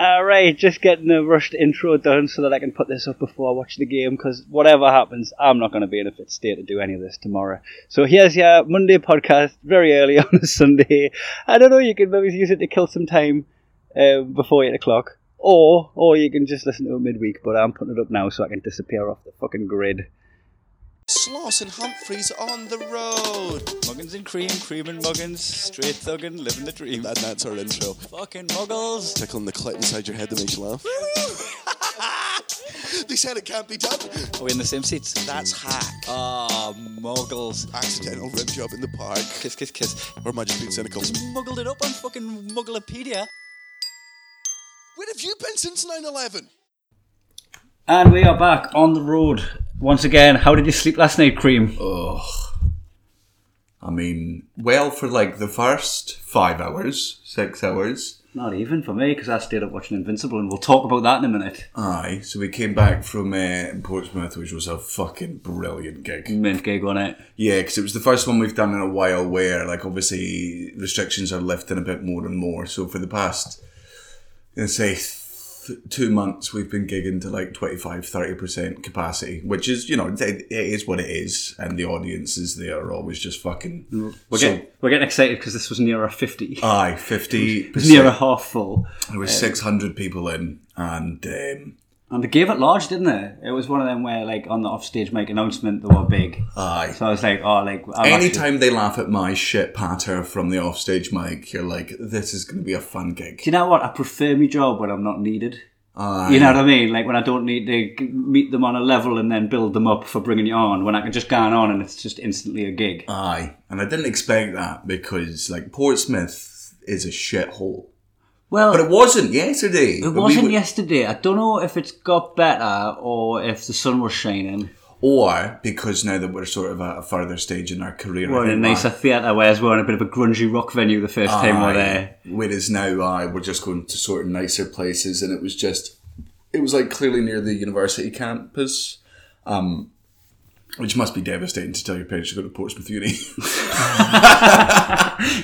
Alright, just getting a rushed intro done so that I can put this up before I watch the game because whatever happens, I'm not going to be in a fit state to do any of this tomorrow. So here's your Monday podcast very early on a Sunday. I don't know, you can maybe use it to kill some time um, before 8 o'clock. Or, or you can just listen to it midweek, but I'm putting it up now so I can disappear off the fucking grid. Sloss and Humphries on the road. Muggins and cream, cream and muggins, straight thuggin', living the dream. And that's our intro. Fucking muggles. Tickling the clit inside your head that makes you laugh. they said it can't be done. Are we in the same seats? That's hack. Ah, muggles. Accidental rim job in the park. Kiss, kiss, kiss. Or am I just being cynical? Muggled it up on fucking Mugglepedia. Where have you been since 9 11? And we are back on the road once again. How did you sleep last night, Cream? Ugh. I mean, well, for like the first five hours, six hours. Not even for me, because I stayed up watching Invincible, and we'll talk about that in a minute. Aye, so we came back from uh, Portsmouth, which was a fucking brilliant gig. Mint gig on it. Yeah, because it was the first one we've done in a while where, like, obviously restrictions are lifting a bit more and more. So for the past, let's say, two months, we've been gigging to like 25 30% capacity, which is, you know, it, it is what it is. And the audiences there are always just fucking. We're, so- getting, we're getting excited because this was near a 50. Aye, 50. It was near a half full. There was 600 people in, and um, And they gave it large, didn't they? It was one of them where, like, on the offstage mic announcement, they were big. aye. So I was like, oh, like, I'm actually- Anytime they laugh at my shit patter from the offstage mic, you're like, this is going to be a fun gig. Do you know what? I prefer my job when I'm not needed. Aye. You know what I mean? Like when I don't need to meet them on a level and then build them up for bringing you on. When I can just go on and it's just instantly a gig. Aye. And I didn't expect that because, like, Portsmouth is a shithole. Well, But it wasn't yesterday. it wasn't yesterday. I don't know if it's got better or if the sun was shining. Or because now that we're sort of at a further stage in our career. We're in a nicer theatre, whereas we're in a bit of a grungy rock venue the first time we're Aye. there. Whereas now, I we're just going to sort of nicer places, and it was just, it was like clearly near the university campus, um, which must be devastating to tell your parents to go to Portsmouth Uni.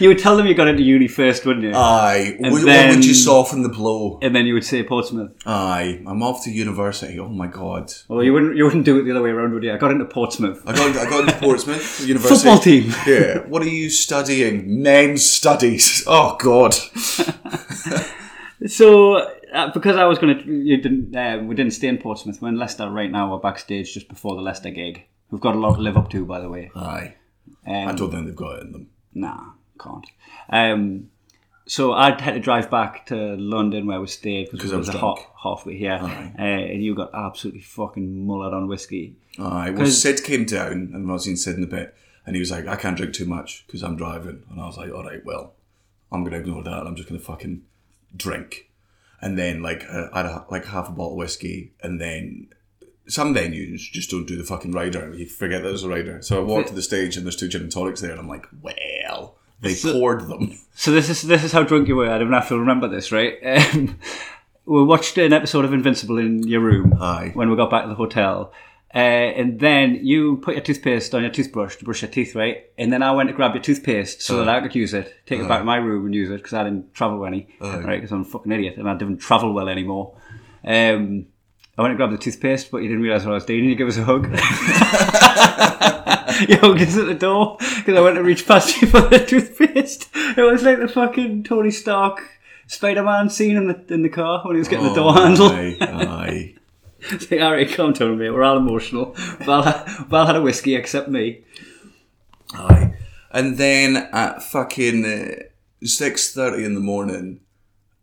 You would tell them you got into uni first, wouldn't you? Aye, And what, then- what would you soften the blow? and then you would say Portsmouth. Aye, I'm off to university. Oh my god, Well, you wouldn't. You wouldn't do it the other way around, would you? I got into Portsmouth. I got I got into Portsmouth University Football team. Yeah, what are you studying? Men's studies. Oh god. So, uh, because I was going to, you didn't, uh, we didn't stay in Portsmouth. We're in Leicester right now. We're backstage just before the Leicester gig. We've got a lot to live up to, by the way. Aye, Um, I don't think they've got it in them. Nah, can't. Um, so I had to drive back to London where we stayed because it I was was a drunk. halfway here, uh, and you got absolutely fucking mullered on whiskey. Aye, well, Sid came down, and I was in Sid in a bit, and he was like, I can't drink too much because I'm driving. And I was like, all right, well, I'm going to ignore that. I'm just going to fucking drink. And then, like, uh, I had a, like half a bottle of whiskey, and then some venues just don't do the fucking rider. You forget that there's a rider. So I walked to the stage, and there's two gin and tonics there, and I'm like, well, they poured them. So this is this is how drunk you were. I don't have to remember this, right? Um, we watched an episode of Invincible in your room Aye. when we got back to the hotel. Uh, and then you put your toothpaste on your toothbrush to brush your teeth, right? And then I went to grab your toothpaste so that I could use it, take it back to my room and use it because I didn't travel any, right? Because I'm a fucking idiot and I didn't travel well anymore. Um, I went to grab the toothpaste, but you didn't realise what I was doing. You give us a hug. you hugged us at the door because I went to reach past you for the toothpaste. It was like the fucking Tony Stark Spider-Man scene in the in the car when he was getting the door handle. Oh, Aye, aye. It's like, all right, calm down, mate. We're all emotional. Val, Val had a whiskey, except me. Aye. And then at fucking uh, six thirty in the morning,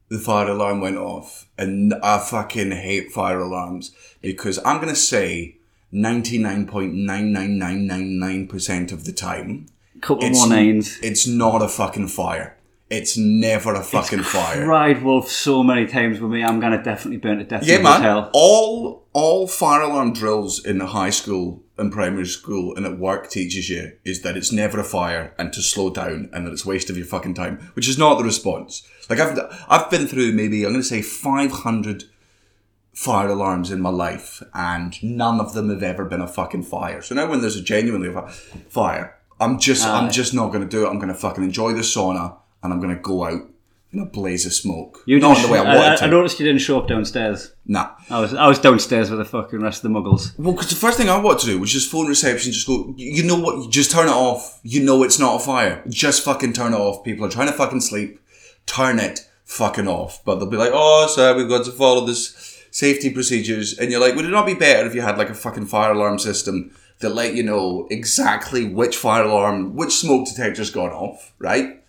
the fire alarm went off, and I fucking hate fire alarms because I'm gonna say ninety nine point nine nine nine nine nine percent of the time, Couple It's- more nines. it's not a fucking fire. It's never a fucking fire. Cried wolf so many times with me. I'm gonna definitely burn to death Yeah, man. hotel. All all fire alarm drills in the high school and primary school and at work teaches you is that it's never a fire and to slow down and that it's a waste of your fucking time, which is not the response. Like I've I've been through maybe I'm going to say 500 fire alarms in my life and none of them have ever been a fucking fire. So now when there's a genuinely a fire, I'm just I'm just not going to do it. I'm going to fucking enjoy the sauna and I'm going to go out in a blaze of smoke. You Not in the way I sh- wanted I, to. I noticed you didn't show up downstairs. nah. I was I was downstairs with the fucking rest of the muggles. Well, because the first thing I wanted to do was just phone reception, just go, you know what, just turn it off. You know it's not a fire. Just fucking turn it off. People are trying to fucking sleep. Turn it fucking off. But they'll be like, oh, sir, we've got to follow this safety procedures. And you're like, would it not be better if you had like a fucking fire alarm system that let you know exactly which fire alarm, which smoke detector's gone off, right?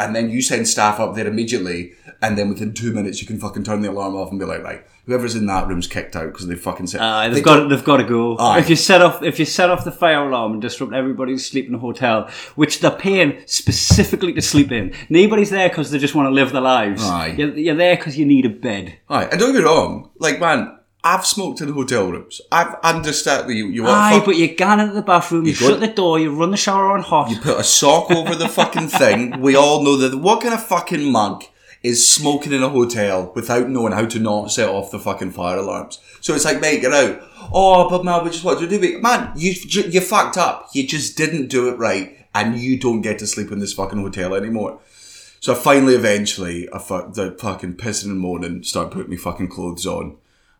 and then you send staff up there immediately, and then within two minutes you can fucking turn the alarm off and be like, right, whoever's in that room's kicked out because they fucking said Uh, they they've got they've got to go. Aye. If you set off if you set off the fire alarm and disrupt everybody's sleep in a hotel, which they're paying specifically to sleep in. Nobody's there because they just want to live their lives. Aye. You're, you're there because you need a bed. Aye, and don't get me wrong, like man, I've smoked in hotel rooms. I've understand that you you want Aye, fuck, but you go into the bathroom, you, go- shut the door, you run the shower on hot. you put a sock over the fucking thing. We all know that. What kind of fucking mug is smoking in a hotel without knowing how to not set off the fucking fire alarms? So it's like, mate, get out. Oh, but man, we just want to do it. Man, you you fucked up. You just didn't do it right, and you don't get to sleep in this fucking hotel anymore. So I finally, eventually, I fu- the fucking pissing and moaning, start putting my fucking clothes on,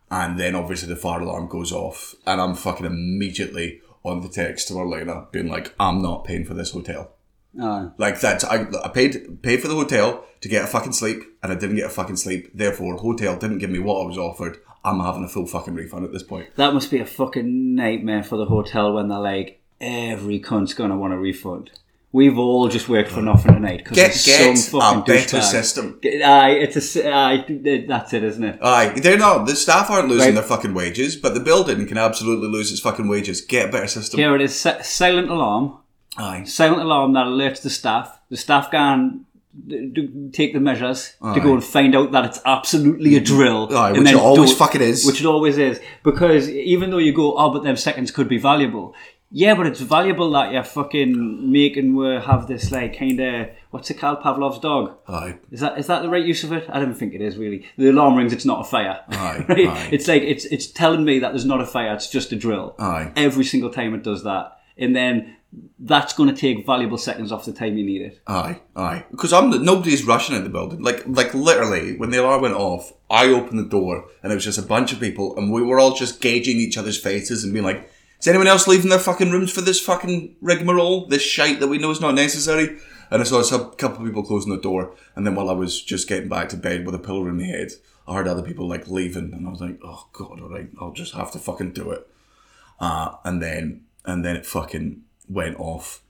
and then obviously the fire alarm goes off, and I'm fucking immediately on the text to Marlena, being like, "I'm not paying for this hotel." Like that, I, I paid paid for the hotel to get a fucking sleep, and I didn't get a fucking sleep. Therefore, hotel didn't give me what I was offered. I'm having a full fucking refund at this point. That must be a fucking nightmare for the hotel when they're like, every cunt's gonna want a refund. We've all just worked for nothing tonight because Get get some a fucking better douchebag. system. Get- Aye, it's a aye. That's it, isn't it? Aye, they're not. The staff aren't losing Right. their fucking wages, but the building can absolutely lose its fucking wages. Get a better system. Here it is: si- silent alarm. Aye, silent alarm that alerts the staff. The staff can take the measures to go and find out that it's absolutely a drill. Aye, and which it always fucking is. Which it always is. Because even though you go, oh, but them seconds could be valuable. Yeah, but it's valuable that you're fucking making we have this like kind of what's it called, Pavlov's dog. aye, Is that is that the right use of it? I don't think it is really. The alarm rings. It's not a fire. Aye, right? aye. It's like it's it's telling me that there's not a fire. It's just a drill. Aye. Every single time it does that, and then that's going to take valuable seconds off the time you need it. aye, aye. Because I'm the, nobody's rushing in the building. Like, like literally, when the alarm went off, I opened the door and it was just a bunch of people, and we were all just gauging each other's faces and being like, "Is anyone else leaving their fucking rooms for this fucking rigmarole? This shite that we know is not necessary?" And I saw a couple of people closing the door, and then while I was just getting back to bed with a pillow in my head, I heard other people like leaving, and I was like, "Oh god, all right, I'll just have to fucking do it." Uh, and then and then it fucking went off.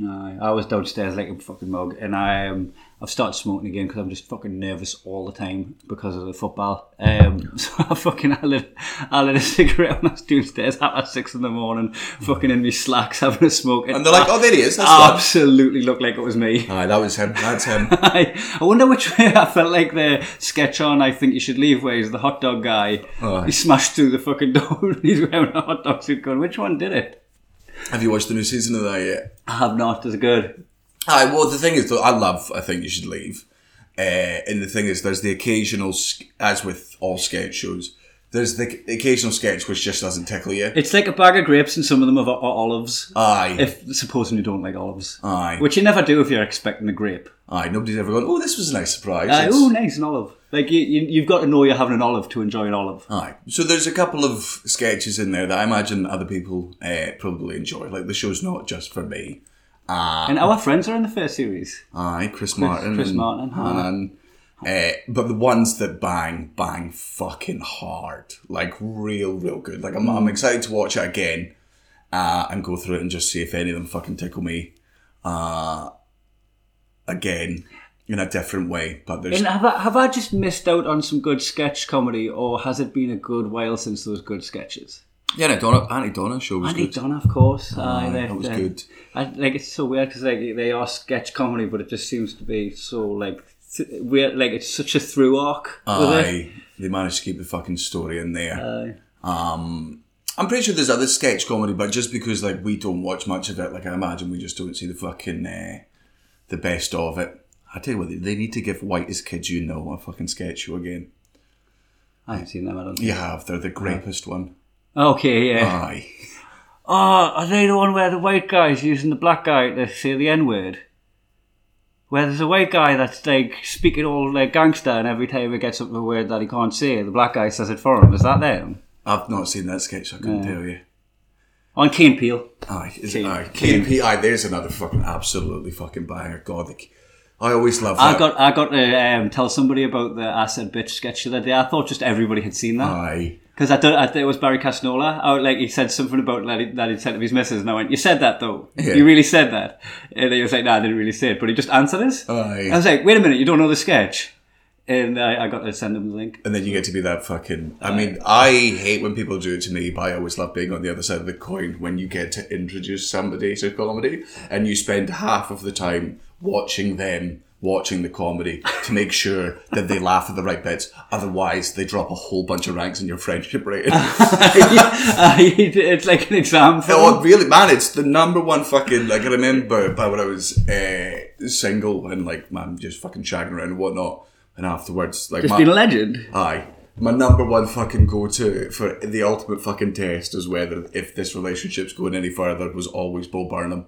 Aye, I was downstairs like a fucking mug, and I um, I've started smoking again because I'm just fucking nervous all the time because of the football. Um, so I fucking I lit I lit a cigarette when I was downstairs at six in the morning, fucking in my slacks having a smoke. And they're like, "Oh, there he is. That's that." absolutely looked like it was me. Aye, that was him. That's him. I I wonder which way I felt like the sketch on I think you should leave where he's the hot dog guy. He smashed through the fucking door and he's wearing a hot dog suit going, which one did it? Have you watched the new season of that yet? I have not, is it good? Aye, well, the thing is, though, I love I think you should leave. Uh, and the thing is, there's the occasional, as with all sketch shows, there's the occasional sketch which just doesn't tickle you. It's like a bag of grapes and some of them are, are olives. Aye, If supposing you don't like olives. aye, Which you never do if you're expecting a grape. aye. Nobody's ever gone. Oh, this was a nice surprise. It's- oh, nice, an olive. Like, you, you, you've got to know you're having an olive to enjoy an olive. Aye. So there's a couple of sketches in there that I imagine other people uh, probably enjoy. Like the show's not just for me. And our friends are in the first series. Aye, Chris, Martin. Chris Martin. And, uh, but the ones that bang, bang fucking hard. Like real, real good. Like I'm, I'm excited to watch it again uh, and go through it and just see if any of them fucking tickle me uh, again in a different way. But there's And have I, have I just missed out on some good sketch comedy, or has it been a good while since those good sketches? yeah, no, Donna, Aunty Donna show was Andy good. Donna, of course. Aye, they- that was they- good. I, like it's so weird because like they are sketch comedy, but it just seems to be so like th- weird. Like it's such a through arc. Aye, they managed to keep the fucking story in there. Aye. Um, I'm pretty sure there's other sketch comedy, but just because like we don't watch much of it, like I imagine we just don't see the fucking uh, the best of it. I tell you what, they, need to give Whitest Kids You Know a fucking sketch show again. I haven't seen them. I don't. Think. You have, they're the grapest one. Okay, yeah. Aye. Oh, are they the one where the white guy's using the black guy to say the N word? where there's a white guy that's like speaking all like gangster, and every time he gets something word that he can't say, the black guy says it for him. Is that them? I've not seen that sketch, so I couldn't tell you. On Key and Peele. Aye, is Kane- it, aye, Kane P. Aye, there's another fucking absolutely fucking banger. God, the, I always love that. I got I got to um, tell somebody about the I said bitch sketch the other day. I thought just everybody had seen that. Aye. Because I, thought- I thought it was Barry Casnola. I, like he said something about that, he, that he'd said to his missus, and I went, "You said that though. Yeah. You really said that." And he was like, "No, I didn't really say it, but he just answered us." Aye. I was like, "Wait a minute, you don't know the sketch?" And I, I got to send him the link. And then you get to be that fucking. I mean, I hate when people do it to me, but I always love being on the other side of the coin when you get to introduce somebody to comedy and you spend half of the time watching them watching the comedy to make sure that they laugh at the right bits. Otherwise, they drop a whole bunch of ranks in your friendship rating. Uh, it's like an exam for Oh, really, man! It's the number one fucking. Like I remember, by when I was uh, single and like, man, just fucking shagging around and whatnot, and afterwards, like, Just my, been a legend. aye, my number one fucking go to for the ultimate fucking test is whether if this relationship's going any further was always Bo Burnham.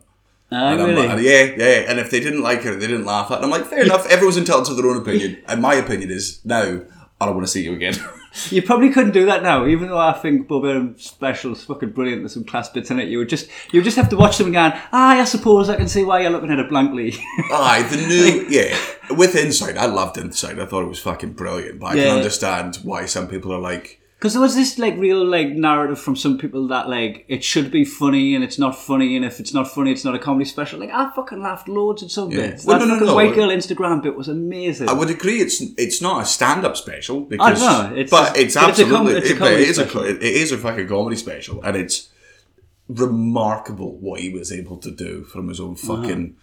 Ah, And really? like, yeah, yeah. And if they didn't like her, they didn't laugh at. it. And I'm like, fair enough. Everyone's entitled to their own opinion. And my opinion is now I don't want to see you again. You probably couldn't do that now, even though I think Bo Burnham's special is fucking brilliant. There's some class bits in it. You would just you would just have to watch them and go, ah, I suppose I can see why you're looking at it blankly. Aye, the new yeah. With Inside, I loved Inside. I thought it was fucking brilliant. But I Yeah. can understand why some people are like, Because there was this like real like narrative from some people that like it should be funny and it's not funny, and if it's not funny, it's not a comedy special. Like I fucking laughed loads at some Yeah. bits. Well, that no, no, no. white girl Instagram bit was amazing. I would agree. It's it's not a stand up special because, know, it's but it's but it's a com- absolutely it's a it, it is a it is a fucking comedy special, and it's remarkable what he was able to do from his own Uh-huh. fucking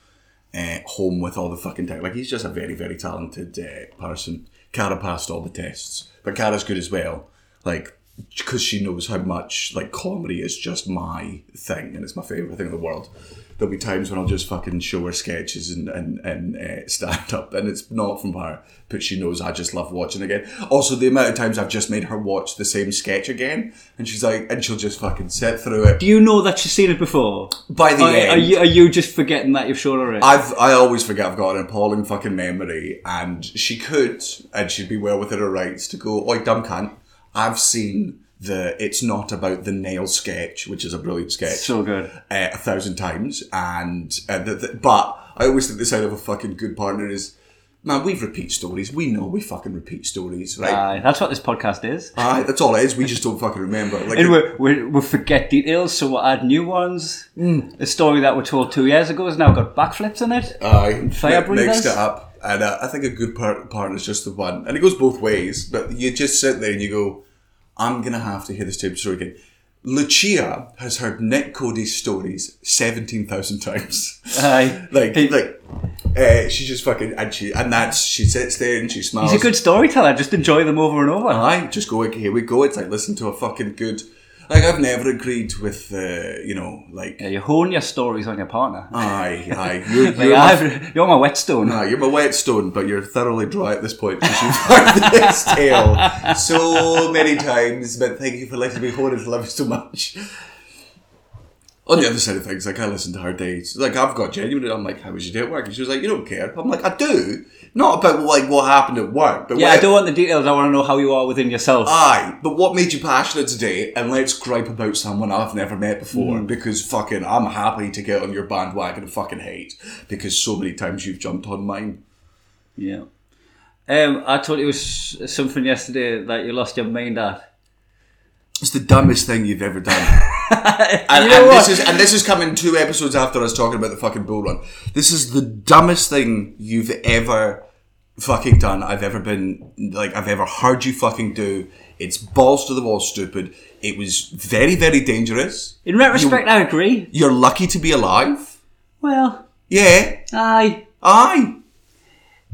uh, home with all the fucking tech. Like he's just a very very talented uh, person. Cara passed all the tests, but Cara's good as well. Like because she knows how much like comedy is just my thing, and it's my favorite thing in the world. There'll be times when I'll just fucking show her sketches and and and uh, stand up, and it's not from her, but she knows I just love watching again. Also, the amount of times I've just made her watch the same sketch again, and she's like, and she'll just fucking sit through it. Do you know that she's seen it before? By the Or end, are you, are you just forgetting that you've shown her it? I've I always forget I've got an appalling fucking memory, and she could, and she'd be well within her rights to go, "Oi, dumb cunt! I've seen the It's Not About the Nail sketch, which is a brilliant sketch, so good. uh, a thousand times." And uh, the, the, but I always think the sign of a fucking good partner is, man, we've repeat stories. We know we fucking repeat stories, right? Aye, that's what this podcast is. Aye, that's all it is. We just don't fucking remember. Like, And we we we forget details, so we'll add new ones. Hmm. A story that we told two years ago has now got backflips in it. Aye, Fire mi- mixed it up, and uh, I think a good part partner is just the one, and it goes both ways. But you just sit there and you go, "I'm gonna have to hear this type of story again." Lucia has heard Nick Cody's stories seventeen thousand times. Aye. like, He- like, uh, she just fucking and she and that's she sits there and she smiles. He's a good storyteller. Just enjoy them over and over. Aye, just go. Here we go. It's like listen to a fucking good. Like I've never agreed with, uh, you know, like. Yeah, you hone your stories on your partner. Aye, aye. You're, Like, you're my you're my whetstone. No, you're my whetstone, but you're thoroughly dry at this point because you've heard this tale so many times. But thank you for letting me hold it. Love so much. On the other side of things, like I listen to her dates. Like I've got genuinely, I'm like, "How was your day at work?" And she was like, "You don't care." I'm like, "I do." Not about like what happened at work, but Yeah, I don't want the details. I want to know how you are within yourself. Aye, but what made you passionate today? And let's gripe about someone I've never met before Mm. because fucking I'm happy to get on your bandwagon and fucking hate because so many times you've jumped on mine. yeah. Um, I told you it was something yesterday that you lost your mind at. It's the dumbest thing you've ever done. and, You know and this is and this is coming two episodes after us talking about the fucking bull run. This is the dumbest thing you've ever fucking done. I've ever been like I've ever heard you fucking do. It's balls to the wall stupid. It was very, very dangerous. In retrospect, I agree. You're lucky to be alive. Well, Yeah. aye. Aye.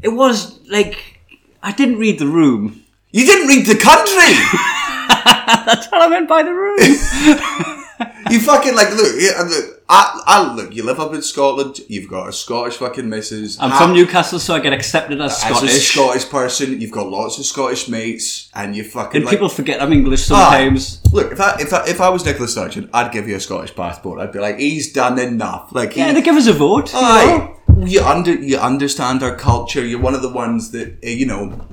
It was like I didn't read the room. You didn't read the country. That's what I meant by the room. you fucking like look. Look. I, I look. You live up in Scotland. You've got a Scottish fucking missus. I'm from Newcastle, so I get accepted as As a Scottish. Scottish person, you've got lots of Scottish mates, and you fucking and like, people forget I'm English Ah, sometimes. look, if I, if I if I was Nicola Sturgeon, I'd give you a Scottish passport. I'd be like, he's done enough. Like, he, Yeah, they give us a vote. you aye, know? you under you understand our culture. You're one of the ones that uh, you know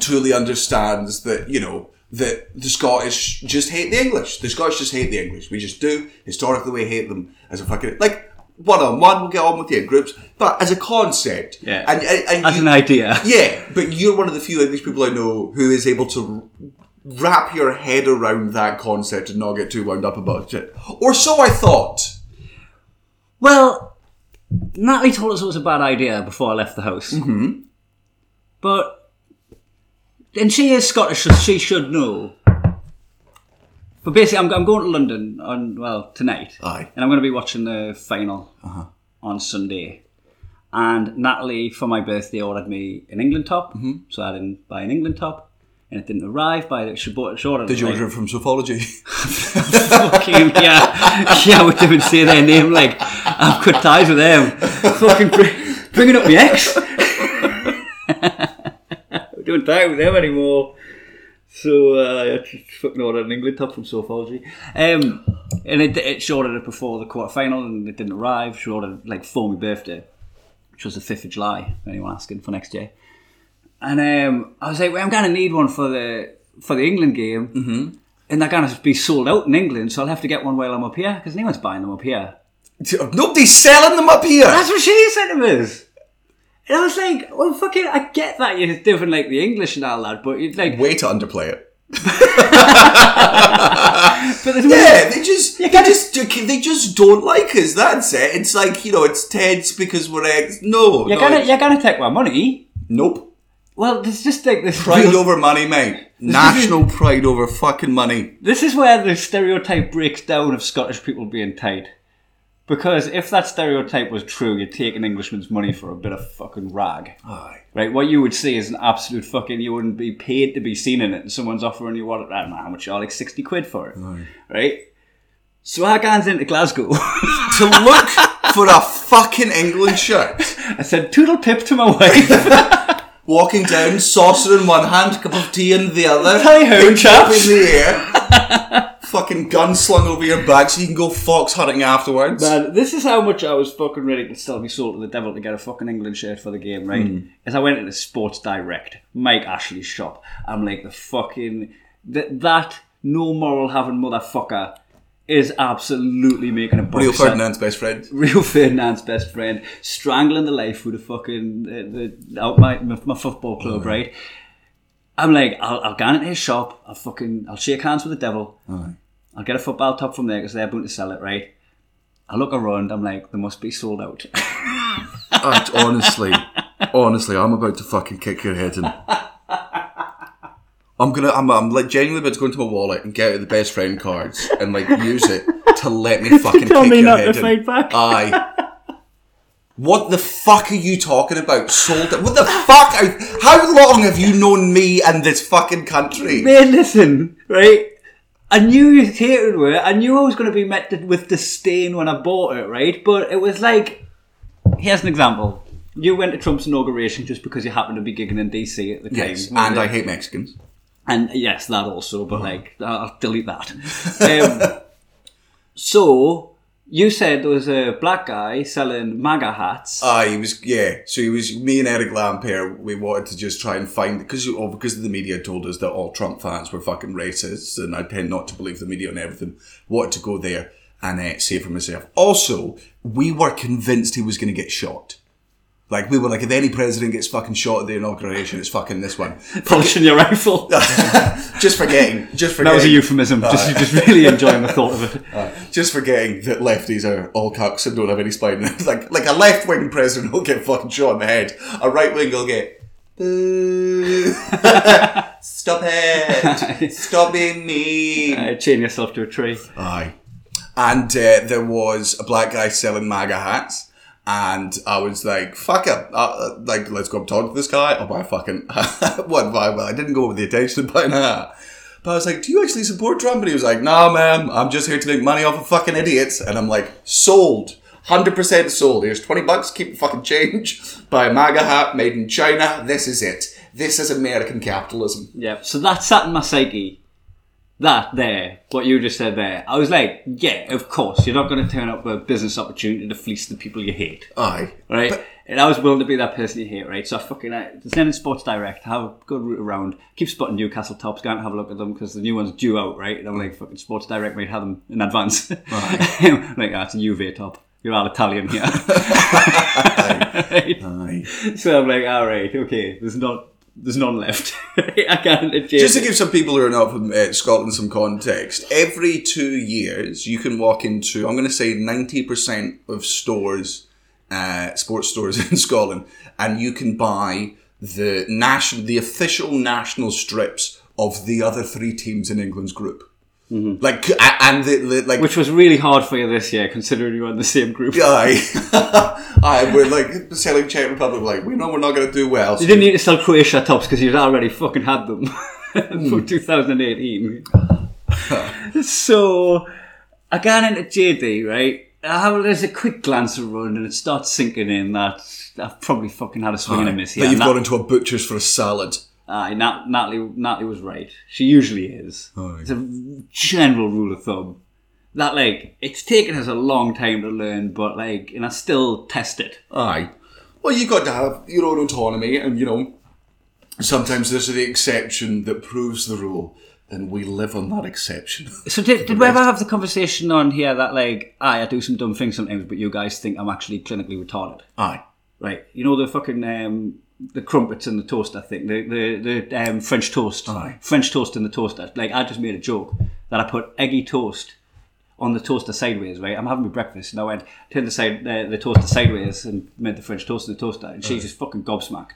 truly understands that you know that the Scottish just hate the English. The Scottish just hate the English. We just do historically we hate them as a fucking like one on one. We'll get on with you in groups, but as a concept, Yeah. and, and, and As you- an idea. yeah, but you're one of the few English people I know who is able to wrap your head around that concept and not get too wound up about it. Or so I thought. Well, Natalie told us it was a bad idea before I left the house. Mm-hmm. But, and she is Scottish, so she should know. But basically, I'm, I'm going to London on well tonight, Aye. and I'm going to be watching the final uh-huh. on Sunday. And Natalie, for my birthday, ordered me an England top, mm-hmm. so I didn't buy an England top, and it didn't arrive. By the, she bought she ordered. Did you like- order it from Sophology? fucking yeah, yeah, I would even say their name like I've cut ties with them. Fucking bringing up my ex. Time with them anymore. So uh, I just fucking ordered an England top from Sophology. Um, and it, it she ordered it before the quarter final and it didn't arrive. She ordered it like for my birthday, which was the fifth of July. Anyone asking for next year. And um, I was like, well, I'm gonna need one for the for the England game. Mm-hmm. And they're gonna be sold out in England, so I'll have to get one while I'm up here because no one's buying them up here. Nobody's selling them up here. That's what she said to us. And I was like, well, fucking, I get that you're different like the English and all that, but it's like, Way to underplay it. but there's Yeah, they just they just they just don't like us. That's it. It's like you know, it's tense because we're ex. No, you're no, gonna you're gonna take my money. nope. Well, there's just like this. Pride real- over money, mate. National pride over fucking money. This is where the stereotype breaks down of Scottish people being tight. Because if that stereotype was true, you'd take an Englishman's money for a bit of fucking rag. Aye. Right? What you would see is an absolute fucking. You wouldn't be paid to be seen in it, and someone's offering you what? I don't know how much, like 60 quid for it. Right? So I gans into Glasgow. To look for a fucking England shirt. I said, Toodle pip to my wife. Walking down, saucer in one hand, cup of tea in the other. Tally ho, chaps. in the air. fucking gun slung over your back so you can go fox hunting afterwards. Man, this is how much I was fucking ready to sell me soul to the devil to get a fucking England shirt for the game, right? Hmm. As I went into Sports Direct, Mike Ashley's shop, I'm like, the fucking. That, that no moral having motherfucker is absolutely making a Rio set. Ferdinand's best friend. Rio Ferdinand's best friend, strangling the life with a fucking uh, the, out my, my football club, right? I'm like, I'll, I'll go into his shop. I'll fucking, I'll shake hands with the devil. I'll get a football top from there because they're about to sell it, right? I look around. I'm like, they must be sold out. Honestly, honestly, I'm about to fucking kick your head in. I'm gonna, I'm, I'm like genuinely about to go into my wallet and get out the best friend cards and like use it to let me fucking tell kick me your not head to in. fight back. Aye. What the fuck are you talking about? Sold it? What the fuck? Are, how long have you known me and this fucking country? Man, listen, right? I knew you hated it. I knew I was going to be met with disdain when I bought it, right? But it was like, here's an example. You went to Trump's inauguration just because you happened to be gigging in DC at the time. Yes, and I hate Mexicans. And yes, that also, but like, I'll delete that. Um, so, you said there was a black guy selling MAGA hats. Ah, he was yeah. So he was me and Eric Lampaert. We wanted to just try and find because oh, because the media told us that all Trump fans were fucking racists, and I tend not to believe the media and everything. Wanted to go there and uh, say for myself. Also, we were convinced he was going to get shot. Like we were like, if any president gets fucking shot at the inauguration, it's fucking this one. polishing your rifle. just forgetting, just forgetting. That was a euphemism. Just, just really enjoying the thought of it. Just forgetting that lefties are all cucks and don't have any spine. like like a left wing president will get fucking shot in the head. A right wing will get. Boo. Stop it! Stop being mean. Uh, chain yourself to a tree. Aye. And uh, there was a black guy selling MAGA hats. And I was like, fuck it. Uh, uh, like, let's go up talk to this guy. I'll buy a fucking. what? Well, I didn't go with the intention of buying a hat. But I was like, do you actually support Trump? And he was like, nah, man. I'm just here to make money off of fucking idiots. And I'm like, sold. 100% sold. Here's 20 bucks. Keep the fucking change. Buy a MAGA hat made in China. This is it. This is American capitalism. Yeah. So that sat in my psyche that there, what you just said there, I was like, yeah, of course, you're not going to turn up a business opportunity to fleece the people you hate, Aye. right? But- and I was willing to be that person you hate, right? So I fucking, I, there's in Sports Direct, have a good route around, keep spotting Newcastle tops, go and have a look at them because the new one's due out, right? And I'm like, fucking Sports Direct might have them in advance. like, that's it's a UV top. You're all Italian here. Right? Aye. So I'm like, all right, okay, there's not, there's none left. I can't. Just to give some people who are not from uh, Scotland some context, every two years you can walk into, I'm going to say 90% of stores, uh, sports stores in Scotland, and you can buy the national, the official national strips of the other three teams in England's group. Like, and the, the like, which was really hard for you this year, considering you were in the same group. Aye, aye, we're like selling Czech Republic. Like we know we're not going to do well. So You didn't need to sell Croatia tops because you'd already fucking had them Hmm. for 2018. so I got into JD, right? I have there's a quick glance around and it starts sinking in that I've probably fucking had a swing and a miss here. that you've gone into a butcher's for a salad. Aye, Nat- Natalie, Natalie was right. She usually is. Aye. It's a general rule of thumb. That like it's taken us a long time to learn, but like, and I still test it. Aye. Well, you got to have your own autonomy, and you know, sometimes there's the exception that proves the rule, and we live on that exception. So did, did we ever have the conversation on here that like, aye, I do some dumb things sometimes, but you guys think I'm actually clinically retarded, Aye. right? You know the fucking um, the crumpets and the toaster thing, the the, the um, French toast, Aye. French toast in the toaster. Like I just made a joke that I put eggy toast on the toaster sideways, right? I'm having my breakfast and I went turned the side the, the toaster sideways and made the French toast in the toaster, and she's just fucking gobsmacked.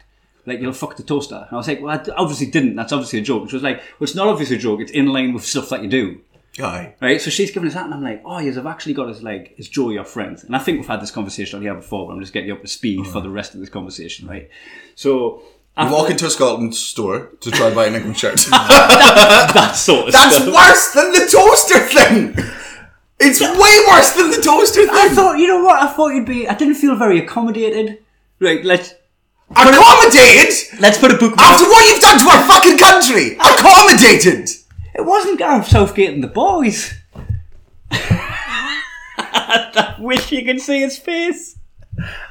Like you'll fuck the toaster, and I was like, well, I obviously didn't. That's obviously a joke. She was like, well, it's not obviously a joke. It's in line with stuff that you do. Aye. Right, so she's giving us that, and I'm like, oh, yes, I've actually got his like, is Joe your friend? And I think we've had this conversation on here before, but I'm just getting you up to speed for the rest of this conversation, right? So, You after walk into a Scotland store to try and buy an England shirt. that sort of That's stuff. worse than the toaster thing. It's way worse than the toaster thing. I thought, you know what? I thought you'd be. I didn't feel very accommodated. Right, let's accommodated let's put a book. after what you've done to our fucking country. Accommodated. It wasn't Gareth Southgate and the boys. I wish you could see his face.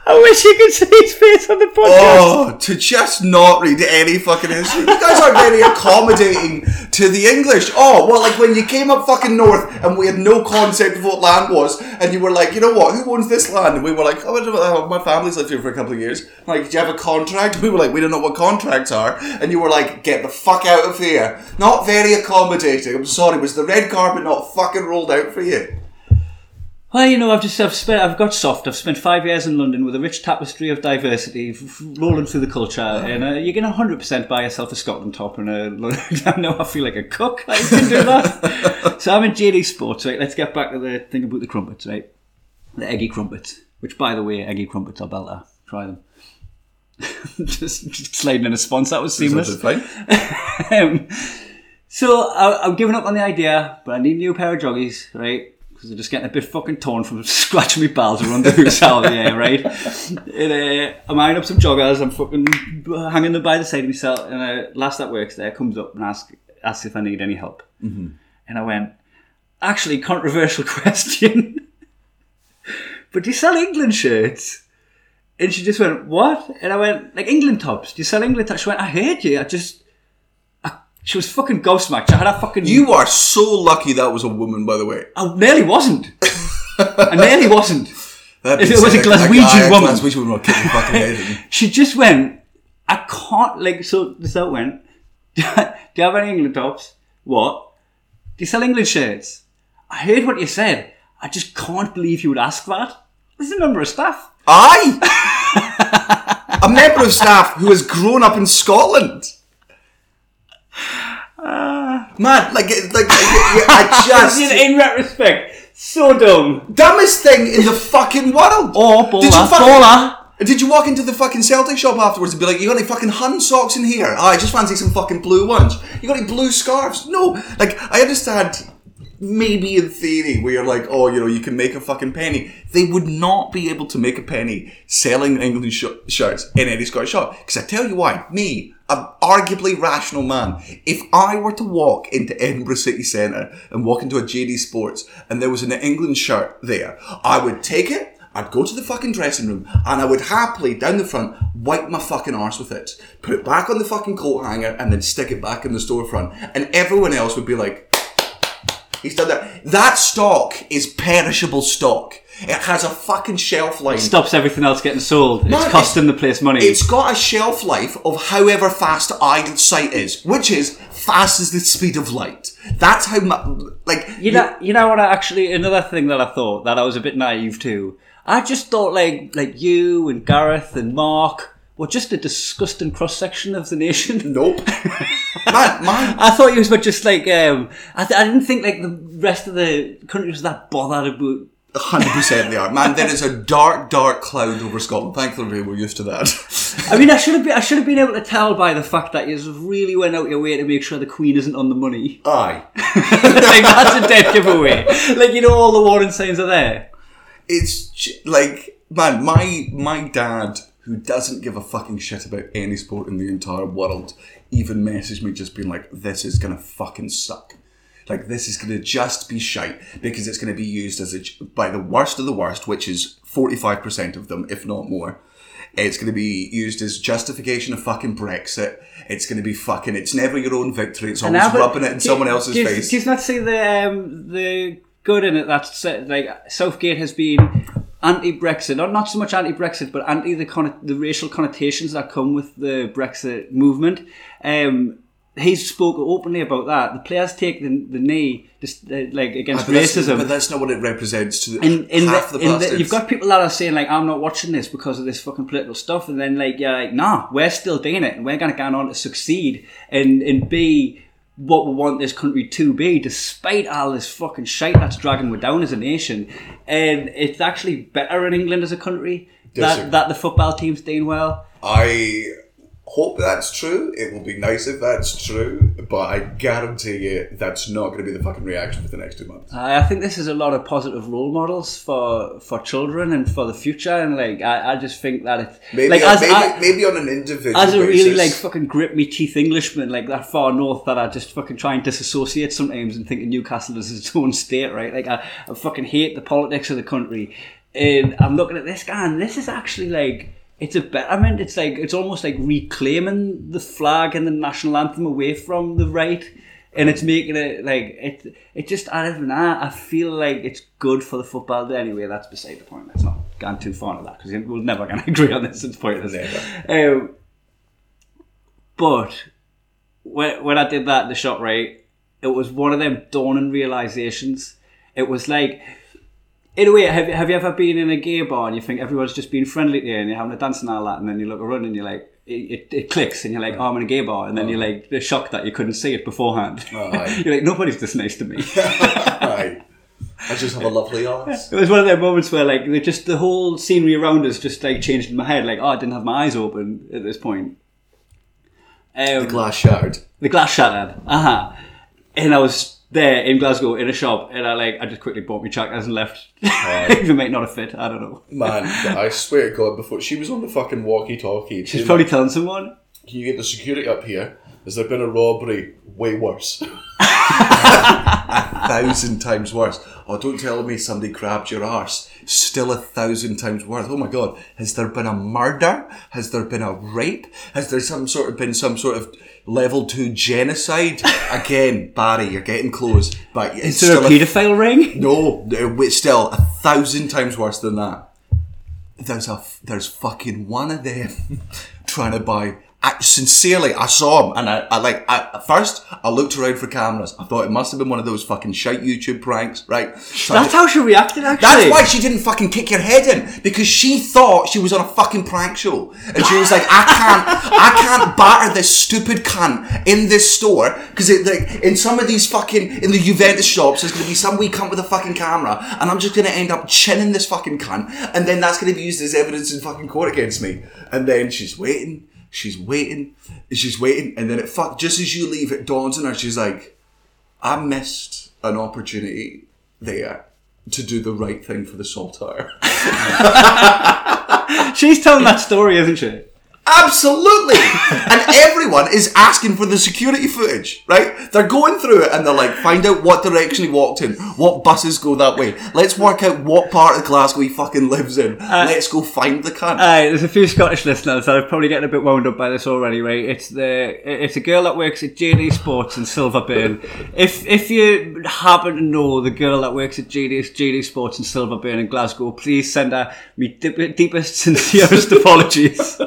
I wish you could see his face on the podcast. Oh, to just not read any fucking history. You guys are very accommodating to the English. Oh, well, like when you came up fucking north and we had no concept of what land was, and you were like, you know what, who owns this land? And we were like, oh, uh, my family's lived here for a couple of years. Like, do you have a contract? We were like, we don't know what contracts are. And you were like, get the fuck out of here. Not very accommodating. I'm sorry, was the red carpet not fucking rolled out for you? Well, you know, I've just I've spent I've got soft. I've spent five years in London with a rich tapestry of diversity f- rolling through the culture, and uh, you can hundred percent buy yourself a Scotland top and a. I know I feel like a cook. I can do that. so I'm in JD Sports. Right, let's get back to the thing about the crumpets. Right, the eggy crumpets. Which, by the way, eggy crumpets are belter. Try them. just, just sliding in a sponsor. That was seamless. Um, so I, I'm giving up on the idea, but I need a new pair of joggies, right? Because they're just getting a bit fucking torn from scratching my balls around the house out there, right? And, uh, I'm eyeing up some joggers. I'm fucking hanging them by the side of myself. And uh, last that works there comes up and asks asks if I need any help. Mm-hmm. And I went, actually, controversial question. but do you sell England shirts? And she just went, what? And I went, like England tops. Do you sell England tops? She went, I heard you. I just. She was fucking gobsmacked. I had a fucking. You are so lucky that was a woman, by the way. I nearly wasn't. I nearly wasn't. If it was a Glaswegian woman. Glaswegian woman will kick fucking. She just went, I can't, like, so this out went, do you have any England tops? What? Do you sell England shirts? I heard what you said. I just can't believe you would ask that. There's a member of staff. I, a member of staff who has grown up in Scotland. Man, like, like, like I just in, in retrospect, so dumb. dumbest thing in the fucking world. Oh, baller, Did you fucking- baller. Did you walk into the fucking Celtic shop afterwards and be like, "You got any fucking hun socks in here? Oh, I just fancy some fucking blue ones. You got any blue scarves? No, like I understand maybe in theory, where you're like, oh, you know, you can make a fucking penny. They would not be able to make a penny selling England sh- shirts in any Scottish shop. Because I tell you why, me, an arguably rational man, if I were to walk into Edinburgh City Centre and walk into a JD Sports and there was an England shirt there, I would take it. I'd go to the fucking dressing room and I would happily, down the front, wipe my fucking arse with it, put it back on the fucking coat hanger, and then stick it back in the storefront. And everyone else would be like, he's done that. That stock is perishable stock. It has a fucking shelf life. It Stops everything else getting sold. It's costing the place money. It's got a shelf life of however fast eyesight is, which is fast as the speed of light. That's how much, like, You know, you know what? I actually, another thing that I thought that I was a bit naive to. I just thought like like you and Gareth and Mark were just a disgusting cross section of the nation. nope. man, man, I thought you were just like um, I, th- I didn't think like the rest of the country was that bothered about. hundred percent they are. Man, there is a dark, dark cloud over Scotland. Thankfully, we're used to that. I mean, I should have been I should have been able to tell by the fact that you really went out your way to make sure the Queen isn't on the money. Aye, like that's a dead giveaway. Like you know, all the warning signs are there. it's like, man, my my dad, who doesn't give a fucking shit about any sport in the entire world, even messaged me just being like, "This is gonna fucking suck." Like this is to just be shite because it's to be used as a by the worst of the worst, which is forty five percent of them, if not more. It's to be used as justification of fucking Brexit. It's to be fucking. It's never your own victory. It's always but rubbing it in do- someone else's do face. Do you not see the um, the good in it? That's like Southgate has been anti-Brexit, not not so much anti-Brexit, but anti the conno- the racial connotations that come with the Brexit movement. Um, he's spoke openly about that. The players take the, the knee just uh, like against but, that's, racism. but that's not what it represents to the, in, in half the, the, in the, you've got people that are saying like I'm not watching this because of this fucking political stuff, and then like you're like, nah, we're still doing it, and we're going to go on to succeed and and be what we want this country to be, despite all this fucking shite that's dragging we down as a nation. And it's actually better in England as a country Disagree. that that the football team's doing well. I hope that's true. It will be nice if that's true, but I guarantee you that's not going to be the fucking reaction for the next two months. I I think this is a lot of positive role models for for children and for the future, and like I, I just think that it's Maybe, like on, as maybe, I- maybe on an individual as a really like fucking grip me teeth Englishman, like that far north, that I just fucking try and disassociate sometimes and think of Newcastle as its own state, right? Like I, I fucking hate the politics of the country, and I'm looking at this guy, and this is actually like it's a betterment. It's like it's almost like reclaiming the flag and the national anthem away from the right. And it's making it like it. It just I don't know. I feel like it's good for the football. Anyway, that's beside the point. Let's not gone too far into that because we're never going to agree on this. It's pointless. Um, but when, when I did that the shop, right, it was one of them dawning realizations. It was like, in a way, have, you- have you ever been in a gay bar and you think everyone's just being friendly to you and you're having a dance and all that, and then you look around and you're like, it, it, it clicks and you're like, oh, I'm in a gay bar, and then you're like, shocked that you couldn't see it beforehand. Oh, you're like, nobody's this nice to me. Aye. I just have a lovely arse. It was one of those moments where like just the whole scenery around us just like changed in my head. Like, oh, I didn't have my eyes open at this point. Um, The glass shattered. the glass shattered. Uh huh. And I was there in Glasgow in a shop, and I like I just quickly bought my jackets and left. they might not have fit. I don't know. Man, I swear to God, before she was on the fucking walkie-talkie, She's probably telling someone. can you get the security up here? Has there been a robbery? Way worse. a thousand times worse. Oh, don't tell me somebody grabbed your arse. Still a thousand times worse. Oh my god. Has there been a murder? Has there been a rape? Has there some sort of been some sort of level two genocide? Again, Barry, you're getting close. But it's Is there a still paedophile ring? no, no, it's still a thousand times worse than that. There's a there's fucking one of them trying to buy. I, sincerely, I saw him, and I, I like. I, at first, I looked around for cameras. I thought it must have been one of those fucking shite YouTube pranks, right? So I That's how she reacted. Actually, that's why she didn't fucking kick your head in because she thought she was on a fucking prank show, and she was like, "I can't, I can't batter this stupid cunt in this store because it like in some of these fucking in the Juventus shops, there's gonna be some wee cunt with a fucking camera, and I'm just gonna end up chinning this fucking cunt, and then that's gonna be used as evidence in fucking court against me." And then she's waiting, she's waiting, she's waiting, and then it fuck just as you leave, it dawns on her. She's like. I missed an opportunity there to do the right thing for the Saltire. She's telling that story, isn't she? Absolutely! and everyone is asking for the security footage, right? They're going through it and they're like, find out what direction he walked in, what buses go that way. Let's work out what part of Glasgow he fucking lives in. Uh, Let's go find the cunt. Aye, there's a few Scottish listeners that are probably getting a bit wound up by this already, right? It's the it's a girl that works at JD Sports in Silverburn. If if you happen to know the girl that works at JD JD Sports in Silverburn in Glasgow, please send her me deep, deepest, sincerest apologies.